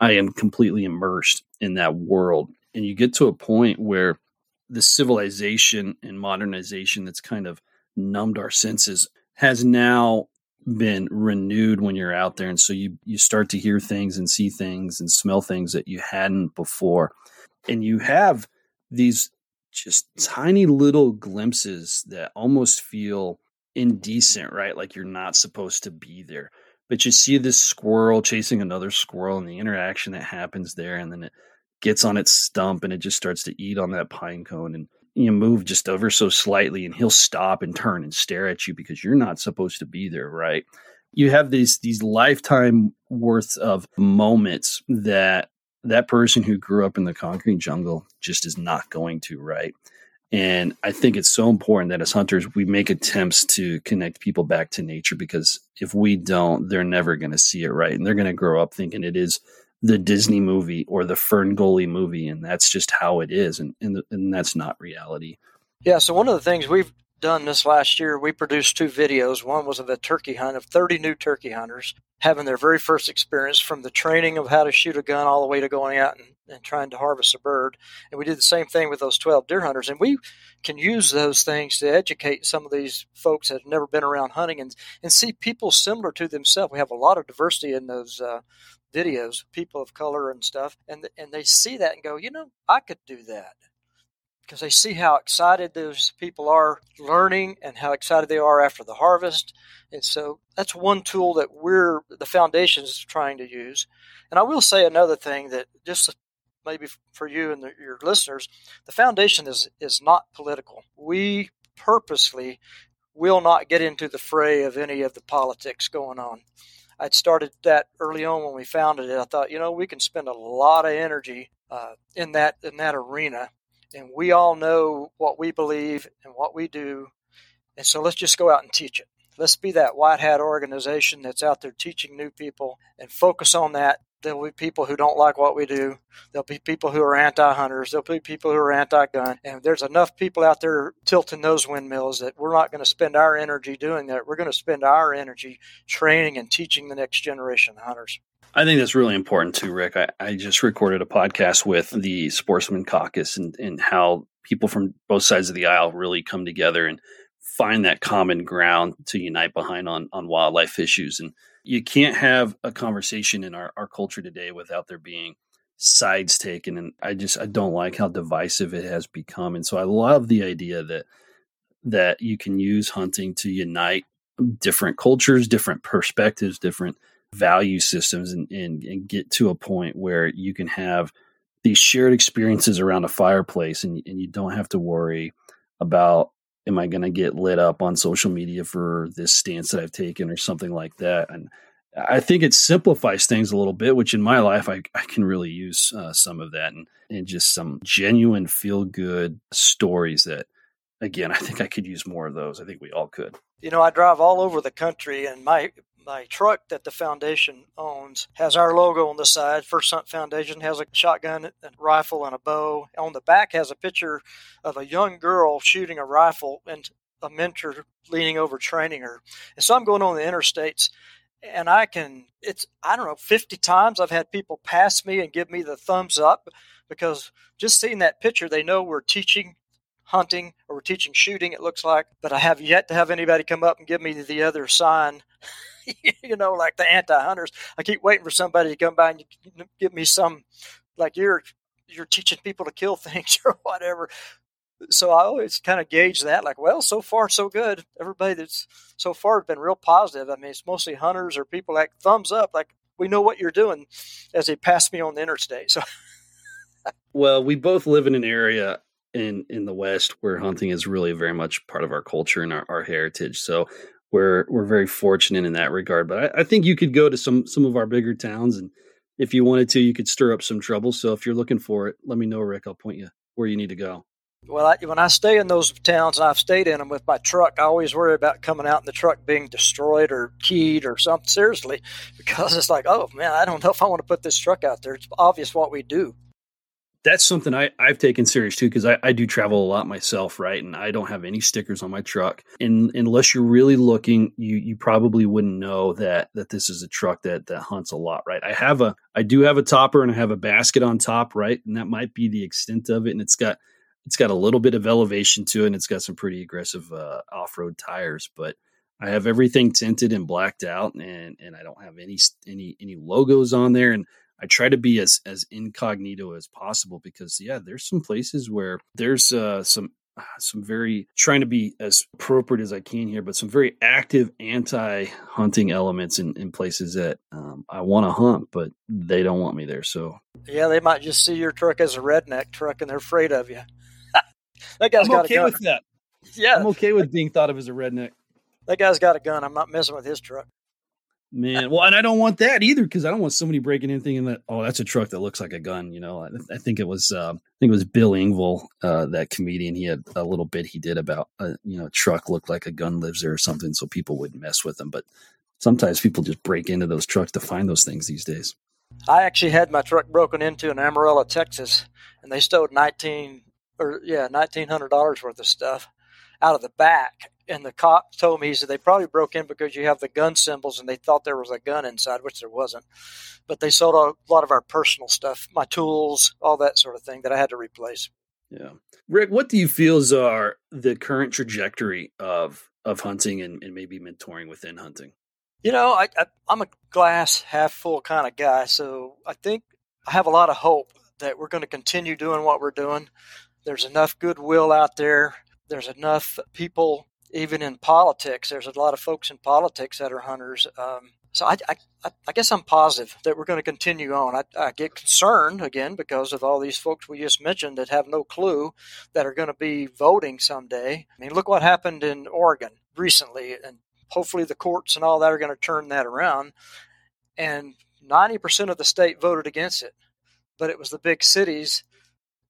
I am completely immersed in that world. And you get to a point where the civilization and modernization that's kind of numbed our senses has now been renewed when you're out there and so you you start to hear things and see things and smell things that you hadn't before. And you have these just tiny little glimpses that almost feel indecent right? Like you're not supposed to be there. But you see this squirrel chasing another squirrel and the interaction that happens there and then it gets on its stump and it just starts to eat on that pine cone and you move just ever so slightly and he'll stop and turn and stare at you because you're not supposed to be there, right? You have these these lifetime worth of moments that that person who grew up in the concrete jungle just is not going to, right? And I think it's so important that as hunters, we make attempts to connect people back to nature because if we don't, they're never going to see it right. And they're going to grow up thinking it is the Disney movie or the Fern Gully movie, and that's just how it is, and and, and that's not reality. Yeah. So one of the things we've done this last year, we produced two videos. One was of a turkey hunt of 30 new turkey hunters having their very first experience from the training of how to shoot a gun all the way to going out and, and trying to harvest a bird. And we did the same thing with those 12 deer hunters. And we can use those things to educate some of these folks that have never been around hunting and, and see people similar to themselves. We have a lot of diversity in those uh, videos, people of color and stuff, and and they see that and go, you know, I could do that because they see how excited those people are learning and how excited they are after the harvest. And so that's one tool that we're the foundation is trying to use. And I will say another thing that just maybe for you and the, your listeners, the foundation is is not political. We purposely will not get into the fray of any of the politics going on. I'd started that early on when we founded it. I thought, you know, we can spend a lot of energy uh, in that in that arena, and we all know what we believe and what we do, and so let's just go out and teach it. Let's be that white hat organization that's out there teaching new people and focus on that There'll be people who don't like what we do. There'll be people who are anti hunters. There'll be people who are anti gun. And there's enough people out there tilting those windmills that we're not going to spend our energy doing that. We're going to spend our energy training and teaching the next generation of hunters. I think that's really important too, Rick. I, I just recorded a podcast with the Sportsman Caucus and, and how people from both sides of the aisle really come together and find that common ground to unite behind on on wildlife issues. And you can't have a conversation in our, our culture today without there being sides taken. And i just i don't like how divisive it has become. And so i love the idea that that you can use hunting to unite different cultures different perspectives different value systems and, and, and get to a point where you can have these shared experiences around a fireplace and, and you don't have to worry about am I going to get lit up on social media for this stance that I've taken or something like that? And I think it simplifies things a little bit, which in my life, I, I can really use uh, some of that and, and just some genuine feel good stories that, again, I think I could use more of those. I think we all could. You know, I drive all over the country, and my my truck that the foundation owns has our logo on the side. First Hunt Foundation has a shotgun, rifle, and a bow. On the back has a picture of a young girl shooting a rifle and a mentor leaning over training her. And so I'm going on the interstates and I can it's I don't know 50 times I've had people pass me and give me the thumbs up because just seeing that picture they know we're teaching hunting or we're teaching shooting it looks like but I have yet to have anybody come up and give me the other sign you know, like the anti-hunters. I keep waiting for somebody to come by and give me some, like you're you're teaching people to kill things or whatever. So I always kind of gauge that, like, well, so far so good. Everybody that's so far has been real positive. I mean, it's mostly hunters or people like thumbs up, like we know what you're doing, as they pass me on the interstate. So. well, we both live in an area in in the West where hunting is really very much part of our culture and our, our heritage. So we're we're very fortunate in that regard. But I, I, think you could go to some some of our bigger towns, and if you wanted to, you could stir up some trouble. So if you're looking for it, let me know, Rick. I'll point you where you need to go. Well, I, when I stay in those towns, and I've stayed in them with my truck, I always worry about coming out in the truck being destroyed or keyed or something. Seriously, because it's like, oh man, I don't know if I want to put this truck out there. It's obvious what we do that's something I, I've taken serious too because I, I do travel a lot myself, right? And I don't have any stickers on my truck. And unless you're really looking, you you probably wouldn't know that that this is a truck that that hunts a lot, right? I have a I do have a topper and I have a basket on top, right? And that might be the extent of it. And it's got it's got a little bit of elevation to it and it's got some pretty aggressive uh, off-road tires, but I have everything tinted and blacked out and and I don't have any any any logos on there and I try to be as as incognito as possible because yeah, there's some places where there's uh, some some very trying to be as appropriate as I can here, but some very active anti-hunting elements in, in places that um, I want to hunt, but they don't want me there. So yeah, they might just see your truck as a redneck truck, and they're afraid of you. that guy's I'm got okay a gun. with that. Yeah, I'm okay with being thought of as a redneck. That guy's got a gun. I'm not messing with his truck. Man, well, and I don't want that either because I don't want somebody breaking anything in that. Oh, that's a truck that looks like a gun. You know, I, I think it was, uh, I think it was Bill Engvall, uh, that comedian. He had a little bit he did about, uh, you know, a truck looked like a gun lives there or something, so people wouldn't mess with them. But sometimes people just break into those trucks to find those things these days. I actually had my truck broken into in Amarillo, Texas, and they stole nineteen or yeah, nineteen hundred dollars worth of stuff out of the back and the cop told me he said they probably broke in because you have the gun symbols and they thought there was a gun inside, which there wasn't. But they sold a lot of our personal stuff, my tools, all that sort of thing that I had to replace. Yeah, Rick, what do you feel is are the current trajectory of of hunting and, and maybe mentoring within hunting? You know, I, I I'm a glass half full kind of guy, so I think I have a lot of hope that we're going to continue doing what we're doing. There's enough goodwill out there. There's enough people even in politics, there's a lot of folks in politics that are hunters. Um, so I, I, I, guess I'm positive that we're going to continue on. I, I, get concerned again because of all these folks we just mentioned that have no clue that are going to be voting someday. I mean, look what happened in Oregon recently, and hopefully the courts and all that are going to turn that around. And 90% of the state voted against it, but it was the big cities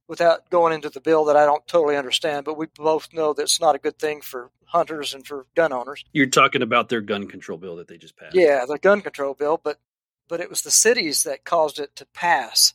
without going into the bill that I don't totally understand, but we both know that's not a good thing for hunters and for gun owners. You're talking about their gun control bill that they just passed. Yeah, the gun control bill, but but it was the cities that caused it to pass.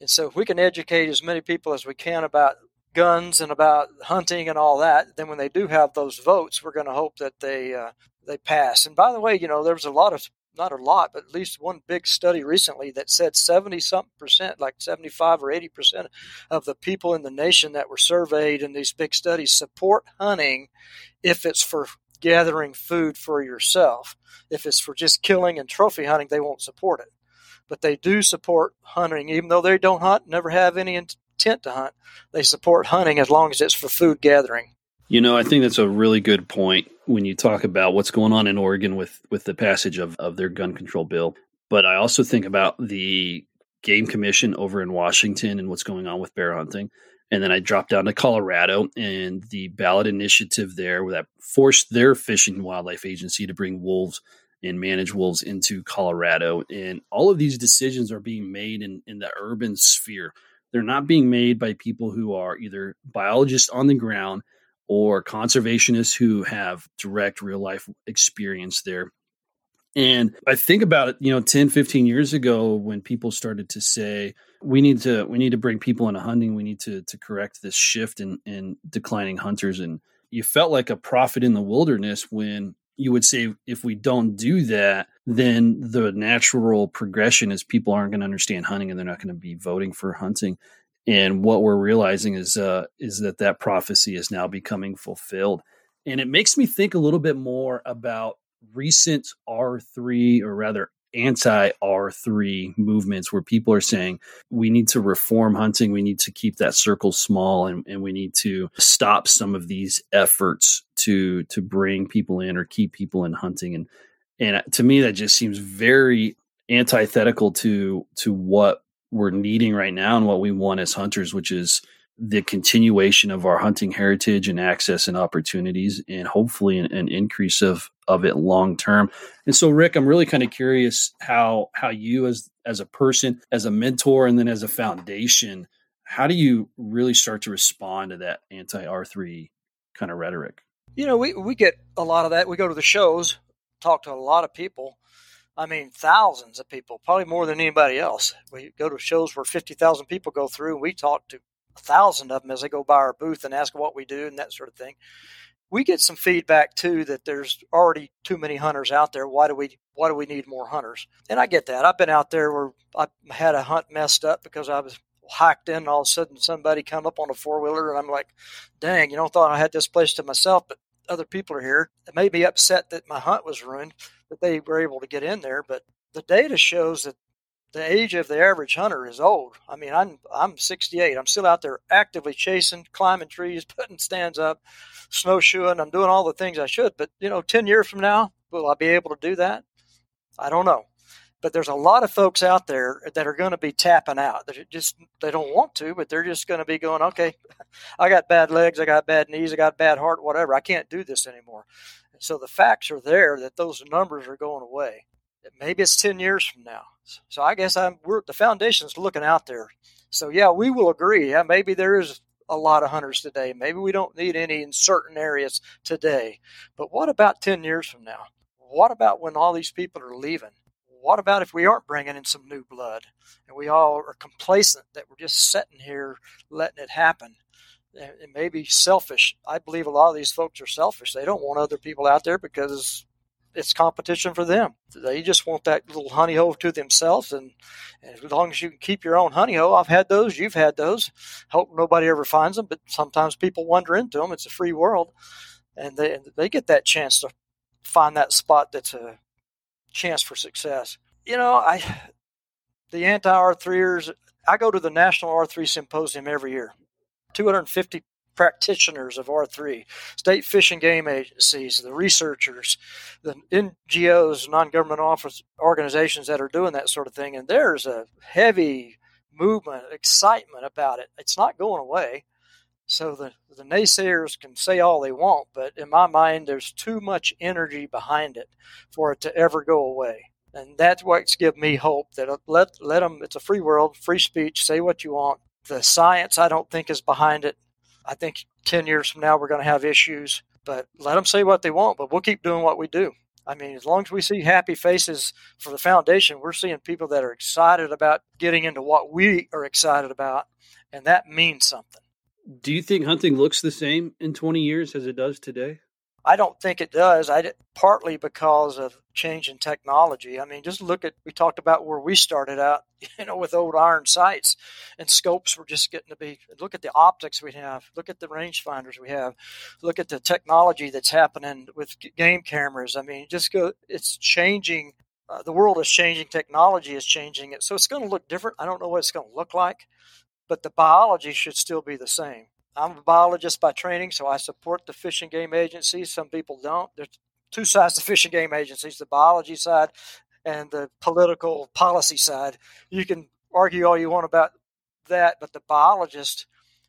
And so if we can educate as many people as we can about guns and about hunting and all that, then when they do have those votes, we're going to hope that they uh, they pass. And by the way, you know, there was a lot of not a lot, but at least one big study recently that said 70 something percent, like 75 or 80 percent of the people in the nation that were surveyed in these big studies support hunting if it's for gathering food for yourself. If it's for just killing and trophy hunting, they won't support it. But they do support hunting, even though they don't hunt, never have any intent to hunt. They support hunting as long as it's for food gathering. You know, I think that's a really good point when you talk about what's going on in Oregon with with the passage of, of their gun control bill. But I also think about the game commission over in Washington and what's going on with bear hunting. And then I dropped down to Colorado and the ballot initiative there that forced their fish and wildlife agency to bring wolves and manage wolves into Colorado. And all of these decisions are being made in, in the urban sphere. They're not being made by people who are either biologists on the ground or conservationists who have direct real life experience there. And I think about it, you know, 10, 15 years ago when people started to say, we need to we need to bring people into hunting, we need to to correct this shift in, in declining hunters. And you felt like a prophet in the wilderness when you would say if we don't do that, then the natural progression is people aren't going to understand hunting and they're not going to be voting for hunting. And what we're realizing is uh, is that that prophecy is now becoming fulfilled, and it makes me think a little bit more about recent R three or rather anti R3 movements where people are saying we need to reform hunting, we need to keep that circle small, and, and we need to stop some of these efforts to to bring people in or keep people in hunting. And and to me, that just seems very antithetical to to what we're needing right now and what we want as hunters, which is the continuation of our hunting heritage and access and opportunities and hopefully an, an increase of of it long term. And so rick i'm really kind of curious how how you as as a person as a mentor and then as a foundation how do you really start to respond to that anti r3 kind of rhetoric? You know we, we get a lot of that. We go to the shows talk to a lot of people I mean, thousands of people, probably more than anybody else. We go to shows where 50,000 people go through, and we talk to a thousand of them as they go by our booth and ask what we do and that sort of thing. We get some feedback too that there's already too many hunters out there. Why do we why do we need more hunters? And I get that. I've been out there where I had a hunt messed up because I was hiked in and all of a sudden somebody come up on a four wheeler and I'm like, dang, you know, thought I had this place to myself, but other people are here. It made me upset that my hunt was ruined that they were able to get in there. But the data shows that the age of the average hunter is old. I mean, I'm I'm 68. I'm still out there actively chasing, climbing trees, putting stands up, snowshoeing. I'm doing all the things I should. But you know, 10 years from now, will I be able to do that? I don't know. But there's a lot of folks out there that are going to be tapping out. They just they don't want to, but they're just going to be going, okay, I got bad legs, I got bad knees, I got bad heart, whatever. I can't do this anymore. So the facts are there that those numbers are going away. Maybe it's 10 years from now. So I guess I'm we're the foundation's looking out there. So yeah, we will agree. Yeah, maybe there is a lot of hunters today. Maybe we don't need any in certain areas today. But what about 10 years from now? What about when all these people are leaving? What about if we aren't bringing in some new blood and we all are complacent that we're just sitting here letting it happen? It may be selfish. I believe a lot of these folks are selfish. They don't want other people out there because it's competition for them. They just want that little honey hole to themselves, and, and, as long as you can keep your own honey hole, I've had those, you've had those. Hope nobody ever finds them, but sometimes people wander into them. It's a free world, and they they get that chance to find that spot that's a chance for success. You know, I the anti R3ers. I go to the National R3 Symposium every year. 250 practitioners of R3, state fish and game agencies, the researchers, the NGOs, non government office organizations that are doing that sort of thing. And there's a heavy movement, excitement about it. It's not going away. So the, the naysayers can say all they want, but in my mind, there's too much energy behind it for it to ever go away. And that's what's given me hope that uh, let, let them, it's a free world, free speech, say what you want. The science, I don't think, is behind it. I think 10 years from now, we're going to have issues, but let them say what they want, but we'll keep doing what we do. I mean, as long as we see happy faces for the foundation, we're seeing people that are excited about getting into what we are excited about, and that means something. Do you think hunting looks the same in 20 years as it does today? I don't think it does. I did, partly because of change in technology. I mean, just look at we talked about where we started out, you know, with old iron sights and scopes were just getting to be. Look at the optics we have. Look at the rangefinders we have. Look at the technology that's happening with game cameras. I mean, just go. It's changing. Uh, the world is changing. Technology is changing it, so it's going to look different. I don't know what it's going to look like, but the biology should still be the same. I'm a biologist by training, so I support the fish and game agencies. Some people don't. There's two sides to fish and game agencies the biology side and the political policy side. You can argue all you want about that, but the biologist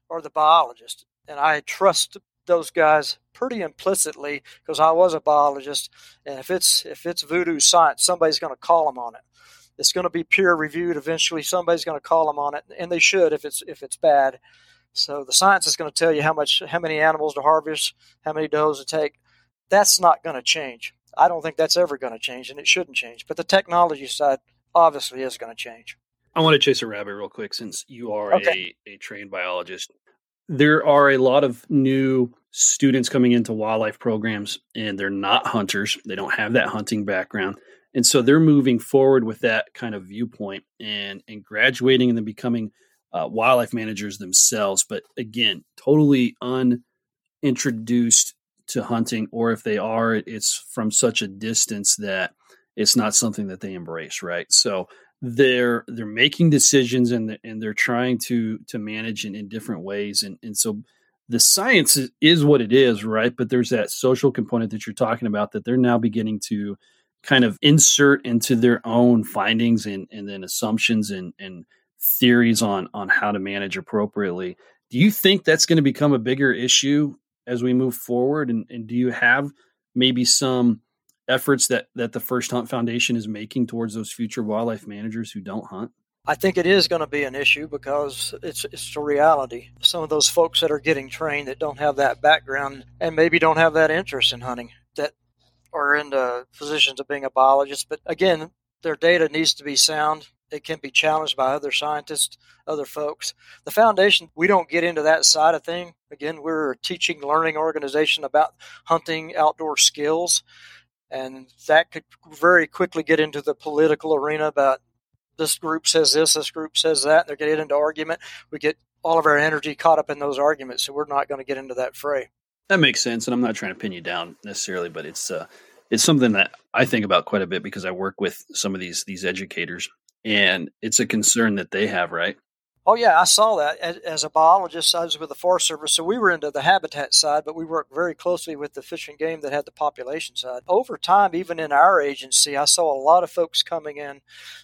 are the biologist. And I trust those guys pretty implicitly because I was a biologist. And if it's if it's voodoo science, somebody's going to call them on it. It's going to be peer reviewed eventually. Somebody's going to call them on it, and they should if it's if it's bad. So the science is going to tell you how much, how many animals to harvest, how many does to take. That's not going to change. I don't think that's ever going to change, and it shouldn't change. But the technology side obviously is going to change. I want to chase a rabbit real quick since you are okay. a, a trained biologist. There are a lot of new students coming into wildlife programs, and they're not hunters. They don't have that hunting background. And so they're moving forward with that kind of viewpoint and, and graduating and then becoming – uh, wildlife managers themselves, but again, totally unintroduced to hunting, or if they are, it's from such a distance that it's not something that they embrace, right? So they're they're making decisions and and they're trying to to manage in, in different ways, and and so the science is, is what it is, right? But there's that social component that you're talking about that they're now beginning to kind of insert into their own findings and and then assumptions and and theories on on how to manage appropriately. Do you think that's going to become a bigger issue as we move forward? And, and do you have maybe some efforts that that the First Hunt Foundation is making towards those future wildlife managers who don't hunt? I think it is going to be an issue because it's it's a reality. Some of those folks that are getting trained that don't have that background and maybe don't have that interest in hunting are in the positions of being a biologist. But again, their data needs to be sound it can be challenged by other scientists, other folks. The foundation, we don't get into that side of thing. Again, we're a teaching, learning organization about hunting outdoor skills, and that could very quickly get into the political arena about this group says this, this group says that. They're getting into argument. We get all of our energy caught up in those arguments, so we're not going to get into that fray. That makes sense, and I'm not trying to pin you down necessarily, but it's uh, it's something that I think about quite a bit because I work with some of these these educators and it's a concern that they have, right? Oh yeah, I saw that as a biologist. I was with the Forest Service, so we were into the habitat side, but we worked very closely with the fish and game that had the population side. Over time, even in our agency, I saw a lot of folks coming in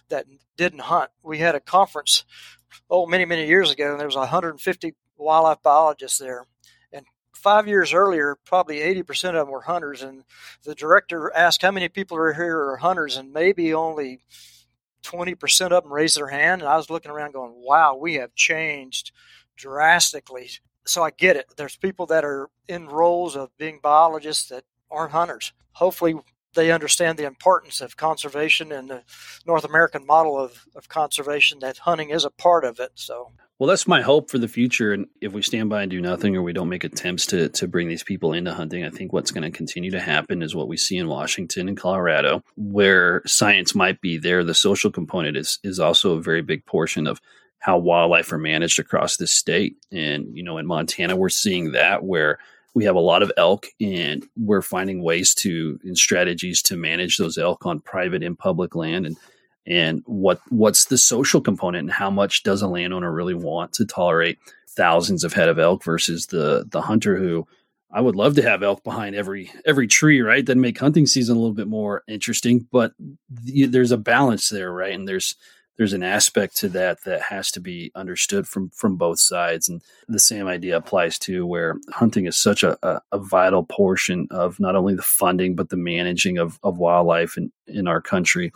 that didn't hunt. We had a conference, oh, many many years ago, and there was 150 wildlife biologists there. Five years earlier, probably 80% of them were hunters. And the director asked how many people are here are hunters, and maybe only 20% of them raised their hand. And I was looking around going, wow, we have changed drastically. So I get it. There's people that are in roles of being biologists that aren't hunters. Hopefully, they understand the importance of conservation and the North American model of, of conservation, that hunting is a part of it. So well, that's my hope for the future. And if we stand by and do nothing, or we don't make attempts to to bring these people into hunting, I think what's going to continue to happen is what we see in Washington and Colorado, where science might be there. The social component is is also a very big portion of how wildlife are managed across this state. And you know, in Montana, we're seeing that where we have a lot of elk, and we're finding ways to and strategies to manage those elk on private and public land and and what what's the social component and how much does a landowner really want to tolerate thousands of head of elk versus the the hunter who I would love to have elk behind every every tree, right? That make hunting season a little bit more interesting, but the, there's a balance there, right? And there's there's an aspect to that that has to be understood from from both sides, and the same idea applies to where hunting is such a, a, a vital portion of not only the funding but the managing of of wildlife in in our country.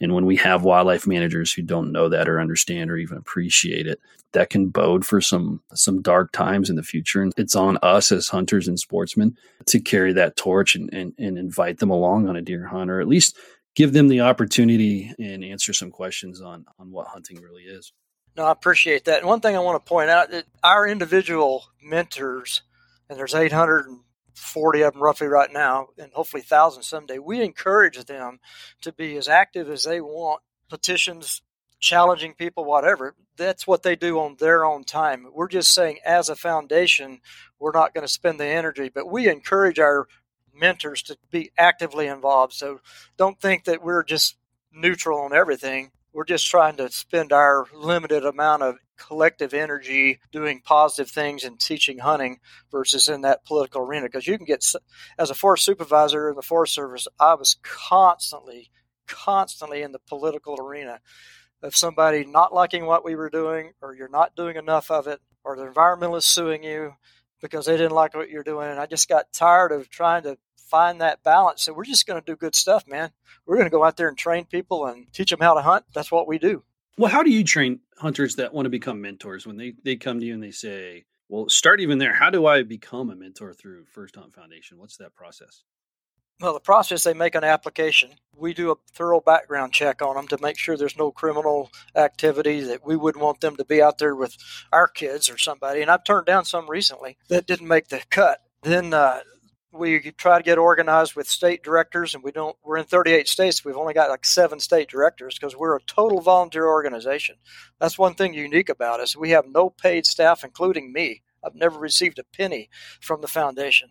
And when we have wildlife managers who don't know that or understand or even appreciate it, that can bode for some some dark times in the future. And it's on us as hunters and sportsmen to carry that torch and, and, and invite them along on a deer hunt, or at least give them the opportunity and answer some questions on on what hunting really is. No, I appreciate that. And one thing I want to point out that our individual mentors, and there's 840 of them roughly right now, and hopefully thousands someday. We encourage them to be as active as they want, petitions, challenging people, whatever. That's what they do on their own time. We're just saying, as a foundation, we're not going to spend the energy, but we encourage our mentors to be actively involved. So don't think that we're just neutral on everything. We're just trying to spend our limited amount of collective energy doing positive things and teaching hunting versus in that political arena. Because you can get, as a forest supervisor in the Forest Service, I was constantly, constantly in the political arena of somebody not liking what we were doing, or you're not doing enough of it, or the environmentalists suing you because they didn't like what you're doing. And I just got tired of trying to find that balance. So we're just going to do good stuff, man. We're going to go out there and train people and teach them how to hunt. That's what we do. Well, how do you train hunters that want to become mentors when they, they come to you and they say, well, start even there. How do I become a mentor through First Hunt Foundation? What's that process? Well, the process they make an application. We do a thorough background check on them to make sure there's no criminal activity that we wouldn't want them to be out there with our kids or somebody. And I've turned down some recently that didn't make the cut. Then uh, we try to get organized with state directors and we don't we're in 38 states we've only got like seven state directors because we're a total volunteer organization that's one thing unique about us we have no paid staff including me i've never received a penny from the foundation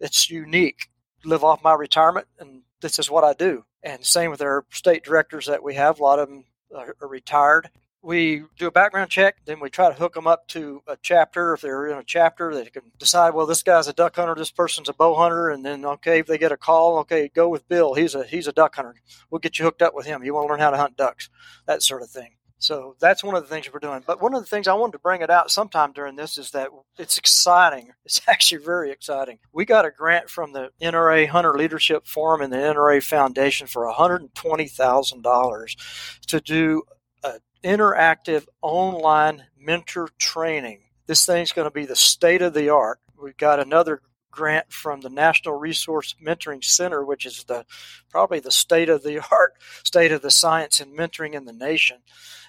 it's unique live off my retirement and this is what i do and same with our state directors that we have a lot of them are retired we do a background check, then we try to hook them up to a chapter. If they're in a chapter, they can decide, well, this guy's a duck hunter, this person's a bow hunter, and then okay, if they get a call, okay, go with Bill. He's a he's a duck hunter. We'll get you hooked up with him. You want to learn how to hunt ducks, that sort of thing. So that's one of the things we're doing. But one of the things I wanted to bring it out sometime during this is that it's exciting. It's actually very exciting. We got a grant from the NRA Hunter Leadership Forum and the NRA Foundation for $120,000 to do an interactive online mentor training. This thing's going to be the state of the art. We've got another grant from the National Resource Mentoring Center, which is the probably the state of the art, state of the science and mentoring in the nation.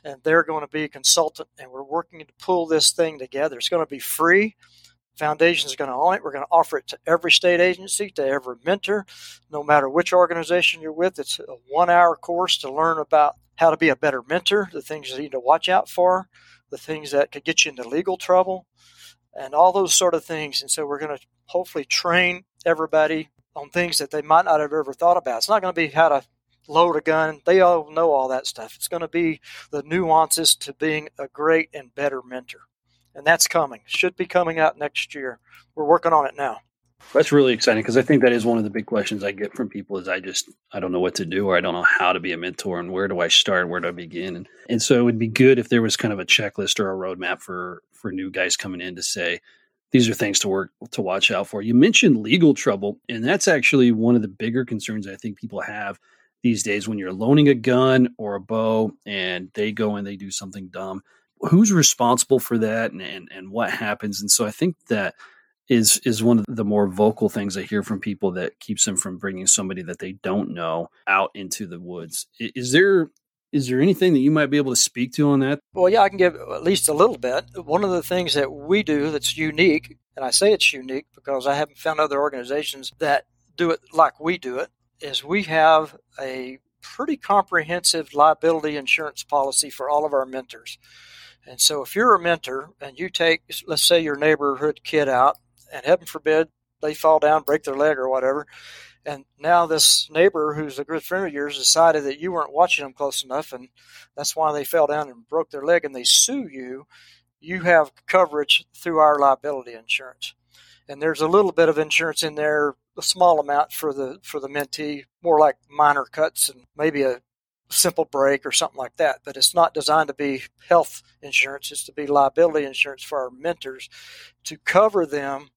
And they're going to be a consultant, and we're working to pull this thing together. It's going to be free. Foundation is going to own it. We're going to offer it to every state agency, to every mentor, no matter which organization you're with. It's a one hour course to learn about how to be a better mentor, the things you need to watch out for, the things that could get you into legal trouble, and all those sort of things. And so we're going to hopefully train everybody on things that they might not have ever thought about. It's not going to be how to load a gun. They all know all that stuff. It's going to be the nuances to being a great and better mentor. And that's coming. Should be coming out next year. We're working on it now. That's really exciting because I think that is one of the big questions I get from people is I just I don't know what to do or I don't know how to be a mentor and where do I start, where do I begin? And and so it would be good if there was kind of a checklist or a roadmap for for new guys coming in to say, these are things to work to watch out for. You mentioned legal trouble, and that's actually one of the bigger concerns I think people have these days when you're loaning a gun or a bow and they go and they do something dumb. Who's responsible for that and, and, and what happens? And so I think that is is one of the more vocal things I hear from people that keeps them from bringing somebody that they don't know out into the woods. Is there is there anything that you might be able to speak to on that? Well, yeah, I can give at least a little bit. One of the things that we do that's unique, and I say it's unique because I haven't found other organizations that do it like we do it, is we have a pretty comprehensive liability insurance policy for all of our mentors. And so if you're a mentor and you take, let's say, your neighborhood kid out, and heaven forbid they fall down, break their leg or whatever, and now this neighbor who's a good friend of yours decided that you weren't watching them close enough and that's why they fell down and broke their leg and they sue you. You have coverage through our liability insurance. And there's a little bit of insurance in there a small amount for the for the mentee more like minor cuts and maybe a simple break or something like that. But it's not designed to be health insurance it's to be liability insurance for our mentors to cover them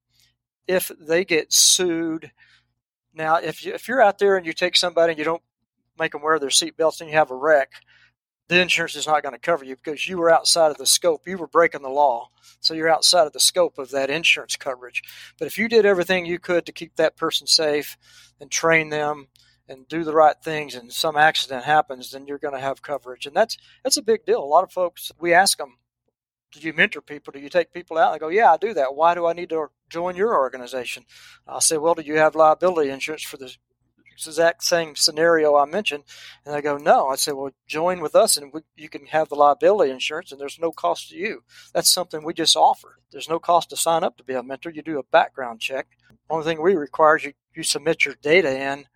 if they get sued now, if you, if you're out there and you take somebody and you don't make them wear their seatbelts and you have a wreck, the insurance is not going to cover you because you were outside of the scope. You were breaking the law. So you're outside of the scope of that insurance coverage. But if you did everything you could to keep that person safe and train them and do the right things and some accident happens, then you're going to have coverage. And that's that's a big deal. A lot of folks we ask them, do you mentor people? Do you take people out? And go, yeah, I do that. Why do I need to join your organization? I said, well, do you have liability insurance for the exact same scenario I mentioned? And they go, no. I said, well, join with us and we, you can have the liability insurance and there's no cost to you. That's something we just offer. There's no cost to sign up to be a mentor. You do a background check. Only thing we require is you, you submit your data in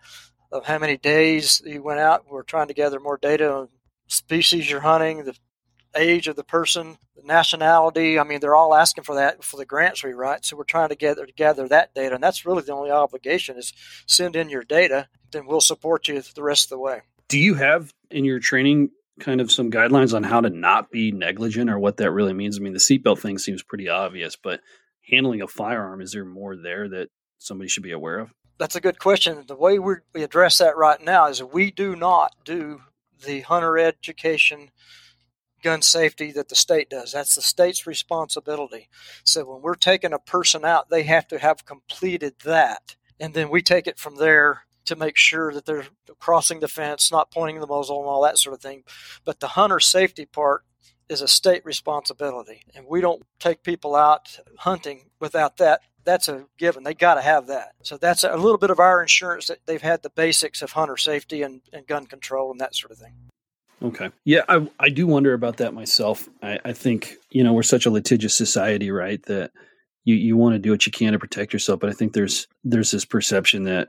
of how many days you went out. We're trying to gather more data on species you're hunting, the age of the person, the nationality. I mean, they're all asking for that for the grants we write. So we're trying to gather gather that data, and that's really the only obligation is send in your data, then we'll support you the rest of the way. Do you have in your training kind of some guidelines on how to not be negligent or what that really means? I mean, the seatbelt thing seems pretty obvious, but handling a firearm, is there more there that somebody should be aware of? That's a good question. The way we address that right now is we do not do the hunter education gun safety that the state does. That's the state's responsibility. So when we're taking a person out, they have to have completed that. And then we take it from there to make sure that they're crossing the fence, not pointing the muzzle and all that sort of thing. But the hunter safety part is a state responsibility. And we don't take people out hunting without that. That's a given. They got to have that. So that's a little bit of our insurance that they've had the basics of hunter safety and, and gun control and that sort of thing. Okay. Yeah, I, I do wonder about that myself. I, I think, you know, we're such a litigious society, right? That you, you want to do what you can to protect yourself. But I think there's there's this perception that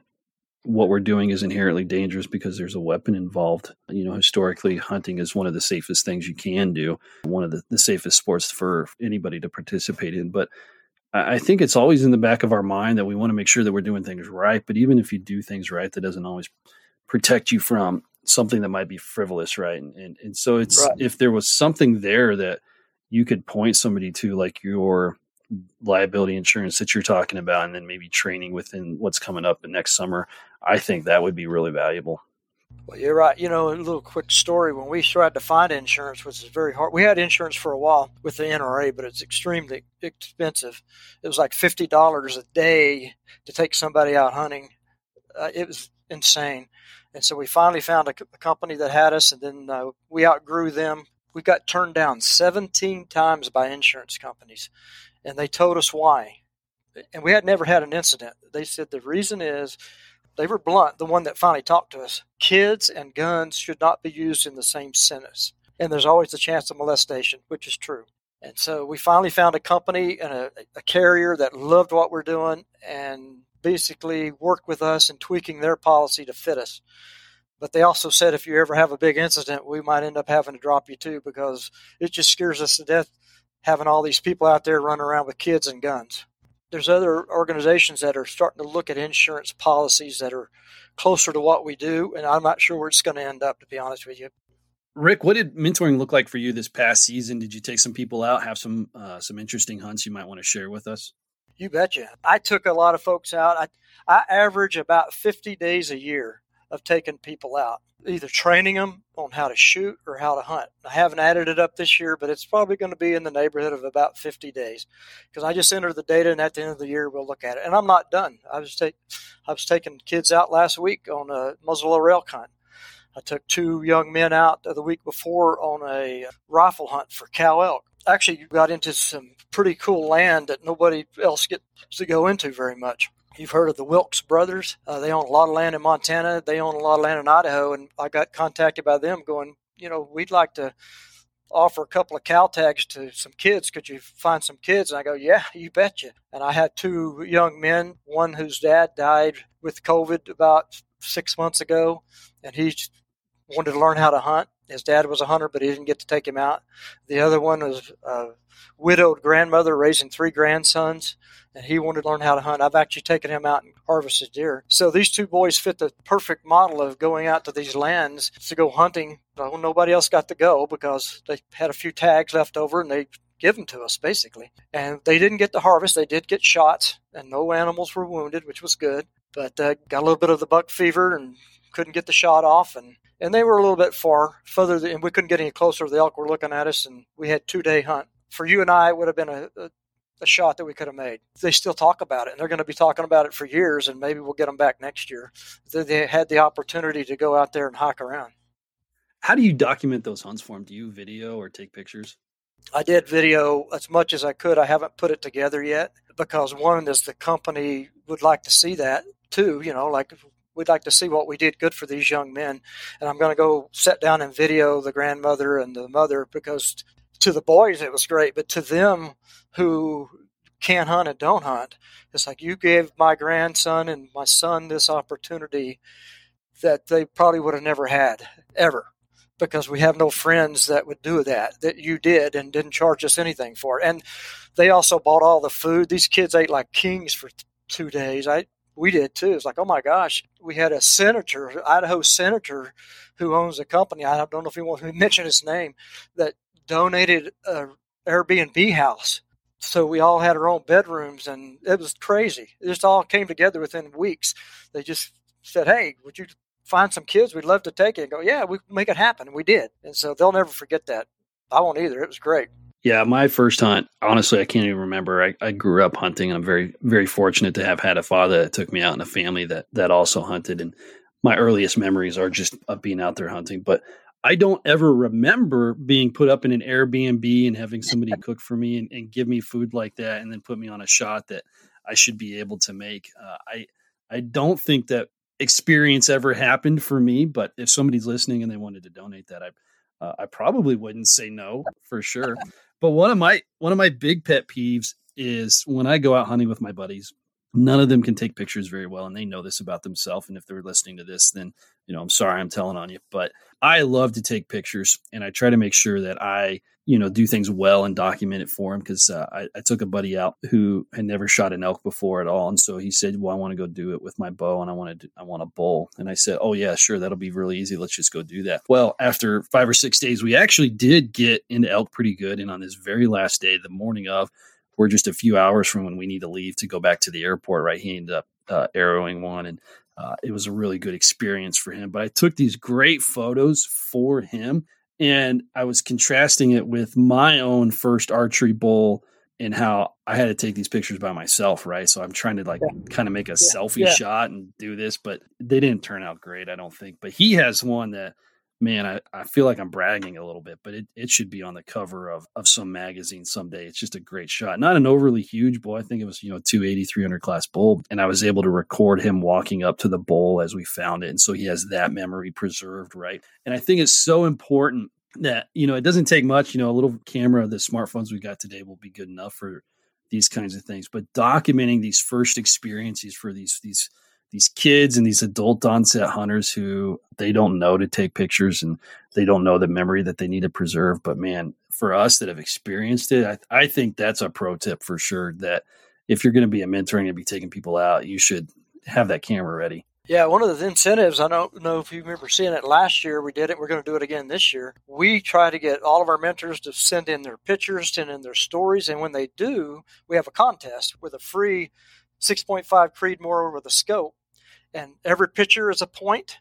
what we're doing is inherently dangerous because there's a weapon involved. You know, historically, hunting is one of the safest things you can do, one of the, the safest sports for anybody to participate in. But I think it's always in the back of our mind that we want to make sure that we're doing things right. But even if you do things right, that doesn't always protect you from something that might be frivolous, right? And and, and so it's right. if there was something there that you could point somebody to, like your liability insurance that you're talking about, and then maybe training within what's coming up next summer, I think that would be really valuable. Well, you're right. You know, a little quick story. When we tried to find insurance, which is very hard, we had insurance for a while with the NRA, but it's extremely expensive. It was like fifty dollars a day to take somebody out hunting. Uh, it was insane. And so we finally found a, a company that had us, and then uh, we outgrew them. We got turned down 17 times by insurance companies, and they told us why. And we had never had an incident. They said the reason is they were blunt, the one that finally talked to us. Kids and guns should not be used in the same sentence. And there's always the chance of molestation, which is true. And so we finally found a company and a, a carrier that loved what we're doing and basically work with us in tweaking their policy to fit us. But they also said if you ever have a big incident, we might end up having to drop you too because it just scares us to death having all these people out there running around with kids and guns. There's other organizations that are starting to look at insurance policies that are closer to what we do, and I'm not sure where it's going to end up, to be honest with you. Rick, what did mentoring look like for you this past season? Did you take some people out, have some uh, some interesting hunts you might want to share with us? You betcha. I took a lot of folks out. I I average about 50 days a year of taking people out, either training them on how to shoot or how to hunt. I haven't added it up this year, but it's probably going to be in the neighborhood of about 50 days because I just entered the data, and at the end of the year we'll look at it. And I'm not done. I was take I was taking kids out last week on a muzzleloader elk hunt. I took two young men out the week before on a rifle hunt for cow elk. Actually, you got into some pretty cool land that nobody else gets to go into very much. You've heard of the Wilks brothers. Uh, they own a lot of land in Montana. They own a lot of land in Idaho. And I got contacted by them going, you know, we'd like to offer a couple of cow tags to some kids. Could you find some kids? And I go, yeah, you betcha. And I had two young men, one whose dad died with COVID about six months ago, and he wanted to learn how to hunt. His dad was a hunter, but he didn't get to take him out. The other one was a widowed grandmother raising three grandsons and he wanted to learn how to hunt. I've actually taken him out and harvested deer. So these two boys fit the perfect model of going out to these lands to go hunting. Well, nobody else got to go because they had a few tags left over and they give them to us basically. And they didn't get to harvest. They did get shots, and no animals were wounded, which was good. But uh, got a little bit of the buck fever and couldn't get the shot off, and and they were a little bit far further, than, and we couldn't get any closer. The elk were looking at us, and we had two day hunt. For you and I, it would have been a, a a shot that we could have made. They still talk about it, and they're going to be talking about it for years, and maybe we'll get them back next year. They had the opportunity to go out there and hike around. How do you document those hunts for them? Do you video or take pictures? I did video as much as I could. I haven't put it together yet because one is the company would like to see that too. You know, like we'd like to see what we did good for these young men, and I'm going to go sit down and video the grandmother and the mother because to the boys it was great, but to them who can't hunt and don't hunt, it's like you gave my grandson and my son this opportunity that they probably would have never had ever because we have no friends that would do that that you did and didn't charge us anything for. And they also bought all the food. These kids ate like kings for two days. I we did too. It's like, oh my gosh, we had a senator, Idaho senator, who owns a company. I don't know if he wants to mention his name, that donated a Airbnb house. So we all had our own bedrooms, and it was crazy. It just all came together within weeks. They just said, "Hey, would you find some kids? We'd love to take it." And go, "Yeah, we make it happen." And we did, and so they'll never forget that. I won't either. It was great. Yeah, my first hunt, honestly, I can't even remember. I, I grew up hunting. I'm very, very fortunate to have had a father that took me out in a family that that also hunted. And my earliest memories are just of being out there hunting. But I don't ever remember being put up in an Airbnb and having somebody cook for me and, and, give me food like that and then put me on a shot that I should be able to make. Uh, I I don't think that experience ever happened for me, but if somebody's listening and they wanted to donate that, I uh, I probably wouldn't say no for sure. But one of my one of my big pet peeves is when I go out hunting with my buddies none of them can take pictures very well and they know this about themselves. And if they're listening to this then you know i'm sorry i'm telling on you. But i love to take pictures and i try to make sure that i you know do things well and document it for him because uh, I, I, took a buddy out who had never shot an elk before at all and so he said well i want to go do it with my bow and i want to i want a bull and i said oh yeah sure that'll be really easy let's just go do that well after five or six days we actually did get into elk pretty good and on this very last day the morning of we're just a few hours from when we need to leave to go back to the airport. Right, he ended up uh, arrowing one, and uh, it was a really good experience for him. But I took these great photos for him, and I was contrasting it with my own first archery bull and how I had to take these pictures by myself, right? So I'm trying to like yeah. kind of make a yeah. selfie yeah. shot and do this, but they didn't turn out great, I don't think. But he has one that man, I, I feel like I'm bragging a little bit, but it, it should be on the cover of, of some magazine someday. It's just a great shot. Not an overly huge bull. I think it was, you know, 280, 300 class bull. And I was able to record him walking up to the bull as we found it. And so he has that memory preserved, right? And I think it's so important that, you know, it doesn't take much, you know, a little camera, the smartphones we got today will be good enough for these kinds of things. But documenting these first experiences for these, these, these kids and these adult onset hunters who they don't know to take pictures and they don't know the memory that they need to preserve. But man, for us that have experienced it, I, I think that's a pro tip for sure. That if you're going to be a mentor and be taking people out, you should have that camera ready. Yeah, one of the incentives, I don't know if you remember seeing it last year, we did it. We're going to do it again this year. We try to get all of our mentors to send in their pictures, send in their stories. And when they do, we have a contest with a free 6.5 Creedmoor with a scope. And every picture is a point.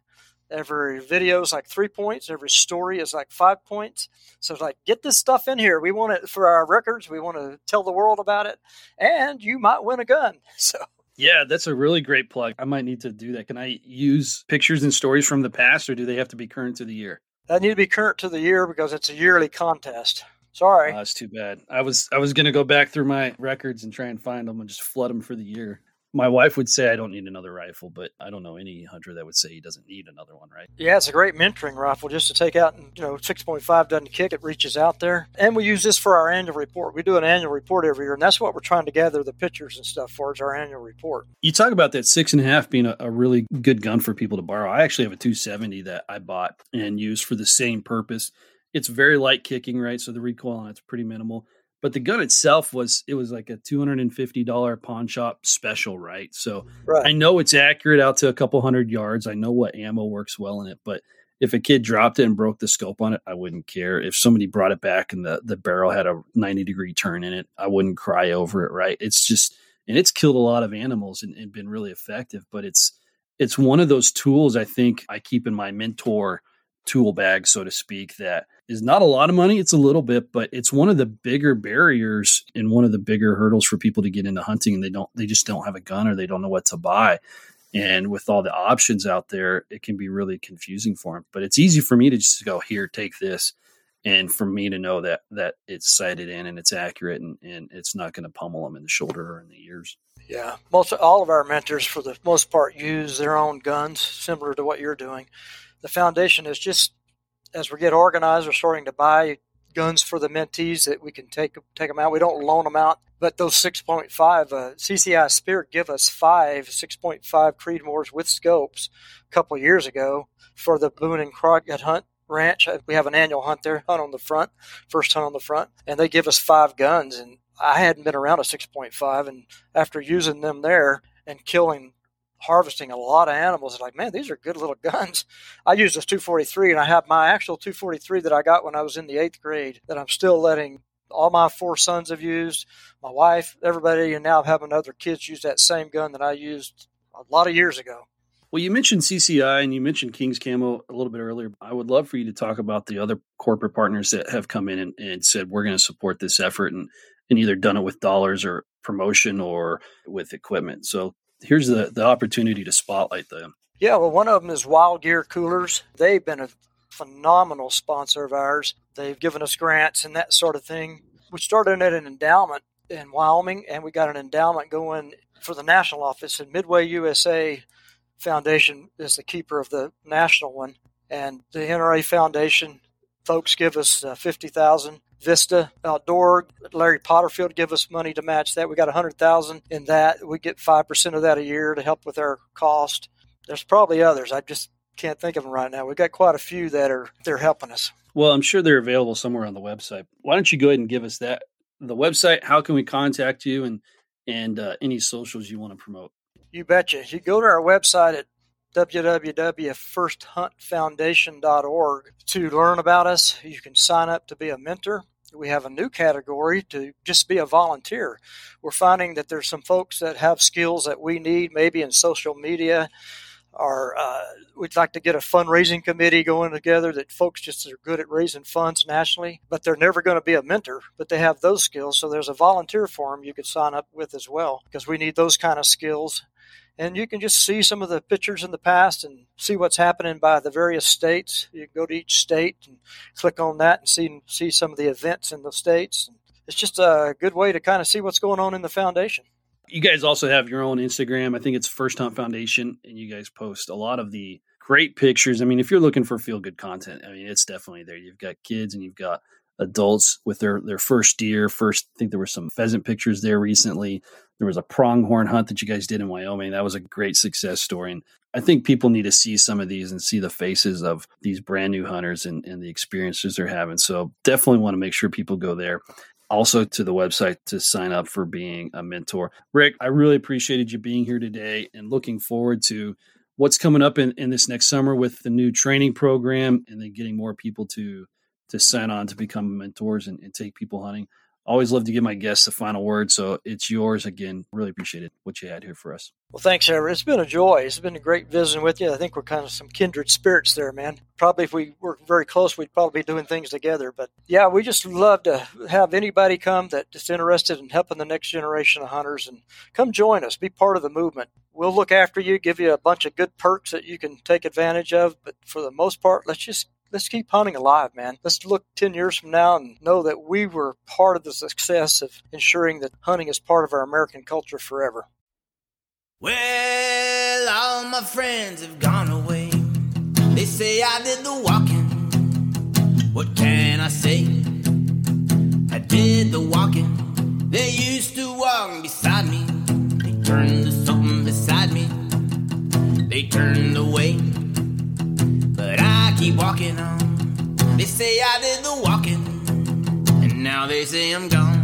Every video is like three points. Every story is like five points. So it's like, get this stuff in here. We want it for our records. We want to tell the world about it. And you might win a gun. So yeah, that's a really great plug. I might need to do that. Can I use pictures and stories from the past, or do they have to be current to the year? They need to be current to the year because it's a yearly contest. Sorry, oh, that's too bad. I was I was gonna go back through my records and try and find them and just flood them for the year my wife would say I don't need another rifle, but I don't know any hunter that would say he doesn't need another one, right? Yeah, it's a great mentoring rifle just to take out and, you know, 6.5 doesn't kick, it reaches out there. And we use this for our annual report. We do an annual report every year, and that's what we're trying to gather the pictures and stuff for is our annual report. You talk about that six and a half being a, a really good gun for people to borrow. I actually have a 270 that I bought and used for the same purpose. It's very light kicking, right? So the recoil on it's pretty minimal but the gun itself was it was like a $250 pawn shop special right? So right. i know it's accurate out to a couple hundred yards. I know what ammo works well in it but if a kid dropped it and broke the scope on it i wouldn't care. If somebody brought it back and the, the barrel had a 90 degree turn in it i wouldn't cry over it right? It's just and it's killed a lot of animals and, and been really effective but it's it's one of those tools i think i keep in my mentor tool bag, so to speak, that is not a lot of money. It's a little bit, but it's one of the bigger barriers and one of the bigger hurdles for people to get into hunting. And they don't, they just don't have a gun or they don't know what to buy. And with all the options out there, it can be really confusing for them. But it's easy for me to just go here, take this, and for me to know that that it's sighted in and it's accurate and, and it's not going to pummel them in the shoulder or in the ears. Yeah, most all of our mentors, for the most part, use their own guns, similar to what you're doing the foundation is just as we get organized, we're starting to buy guns for the mentees that we can take take them out. We don't loan them out, but those 6.5 uh, CCI Spirit give us five 6.5 Creedmoors with scopes a couple years ago for the Boone and Crockett hunt ranch. Uh, we have an annual hunt there, hunt on the front, first hunt on the front, and they give us five guns. And I hadn't been around a 6.5, and after using them there and killing harvesting a lot of animals. Like, man, these are good little guns. I use this 243, and I have my actual 243 that I got when I was in the eighth grade that I'm still letting all my four sons have used, my wife, everybody, and now I'm having other kids use that same gun that I used a lot of years ago. Well, you mentioned CCI and you mentioned King's Camo a little bit earlier. I would love for you to talk about the other corporate partners that have come in and, and said, we're going to support this effort and, and either done it with dollars or promotion or with equipment. So here's the, the opportunity to spotlight them. Yeah, well, one of them is Wild Gear Coolers. They've been a phenomenal sponsor of ours. They've given us grants and that sort of thing. We started at an endowment in Wyoming, and we got an endowment going for the national office. And Midway USA Foundation is the keeper of the national one, and the NRA Foundation folks give us uh, fifty thousand Vista Outdoor, Larry Potterfield give us money to match that. We got a hundred thousand in that. We get five percent of that a year to help with our cost. There's probably others. I just can't think of them right now. We've got quite a few that are they're helping us. Well, I'm sure they're available somewhere on the website. Why don't you go ahead and give us that the website? How can we contact you and and uh, any socials you want to promote? You betcha. You go to our website at www.firsthuntfoundation.org to learn about us. You can sign up to be a mentor. We have a new category to just be a volunteer. We're finding that there's some folks that have skills that we need, maybe in social media, or uh, we'd like to get a fundraising committee going together that folks just are good at raising funds nationally, but they're never going to be a mentor, but they have those skills. So there's a volunteer form you could sign up with as well because we need those kind of skills and you can just see some of the pictures in the past and see what's happening by the various states. You go to each state and click on that and see see some of the events in the states. It's just a good way to kind of see what's going on in the foundation. You guys also have your own Instagram. I think it's First Hunt Foundation, and you guys post a lot of the great pictures. I mean, if you're looking for feel good content, I mean, it's definitely there. You've got kids and you've got adults with their their first deer. First, I think there were some pheasant pictures there recently There was a pronghorn hunt that you guys did in Wyoming. That was a great success story. And I think people need to see some of these and see the faces of these brand new hunters and, and the experiences they're having. So definitely want to make sure people go there. Also to the website to sign up for being a mentor. Rick, I really appreciated you being here today and looking forward to what's coming up in, in this next summer with the new training program and then getting more people to to sign on to become mentors and, and take people hunting always love to give my guests the final word. So it's yours again. Really appreciate it, what you had here for us. Well, thanks, Everett. It's been a joy. It's been a great visiting with you. I think we're kind of some kindred spirits there, man. Probably if we were very close, we'd probably be doing things together. But yeah, we just love to have anybody come that's interested in helping the next generation of hunters and come join us, be part of the movement. We'll look after you, give you a bunch of good perks that you can take advantage of. But for the most part, let's just let's keep hunting alive, man. Let's look 10 years from now and know that we were part of the success of ensuring that hunting is part of our American culture forever. Well, all my friends have gone away. They say I did the walking. What can I say? I did the walking. They used to walk beside me. They turned to something beside me. They turned away keep walking on. They say I did the walking, and now they say I'm gone.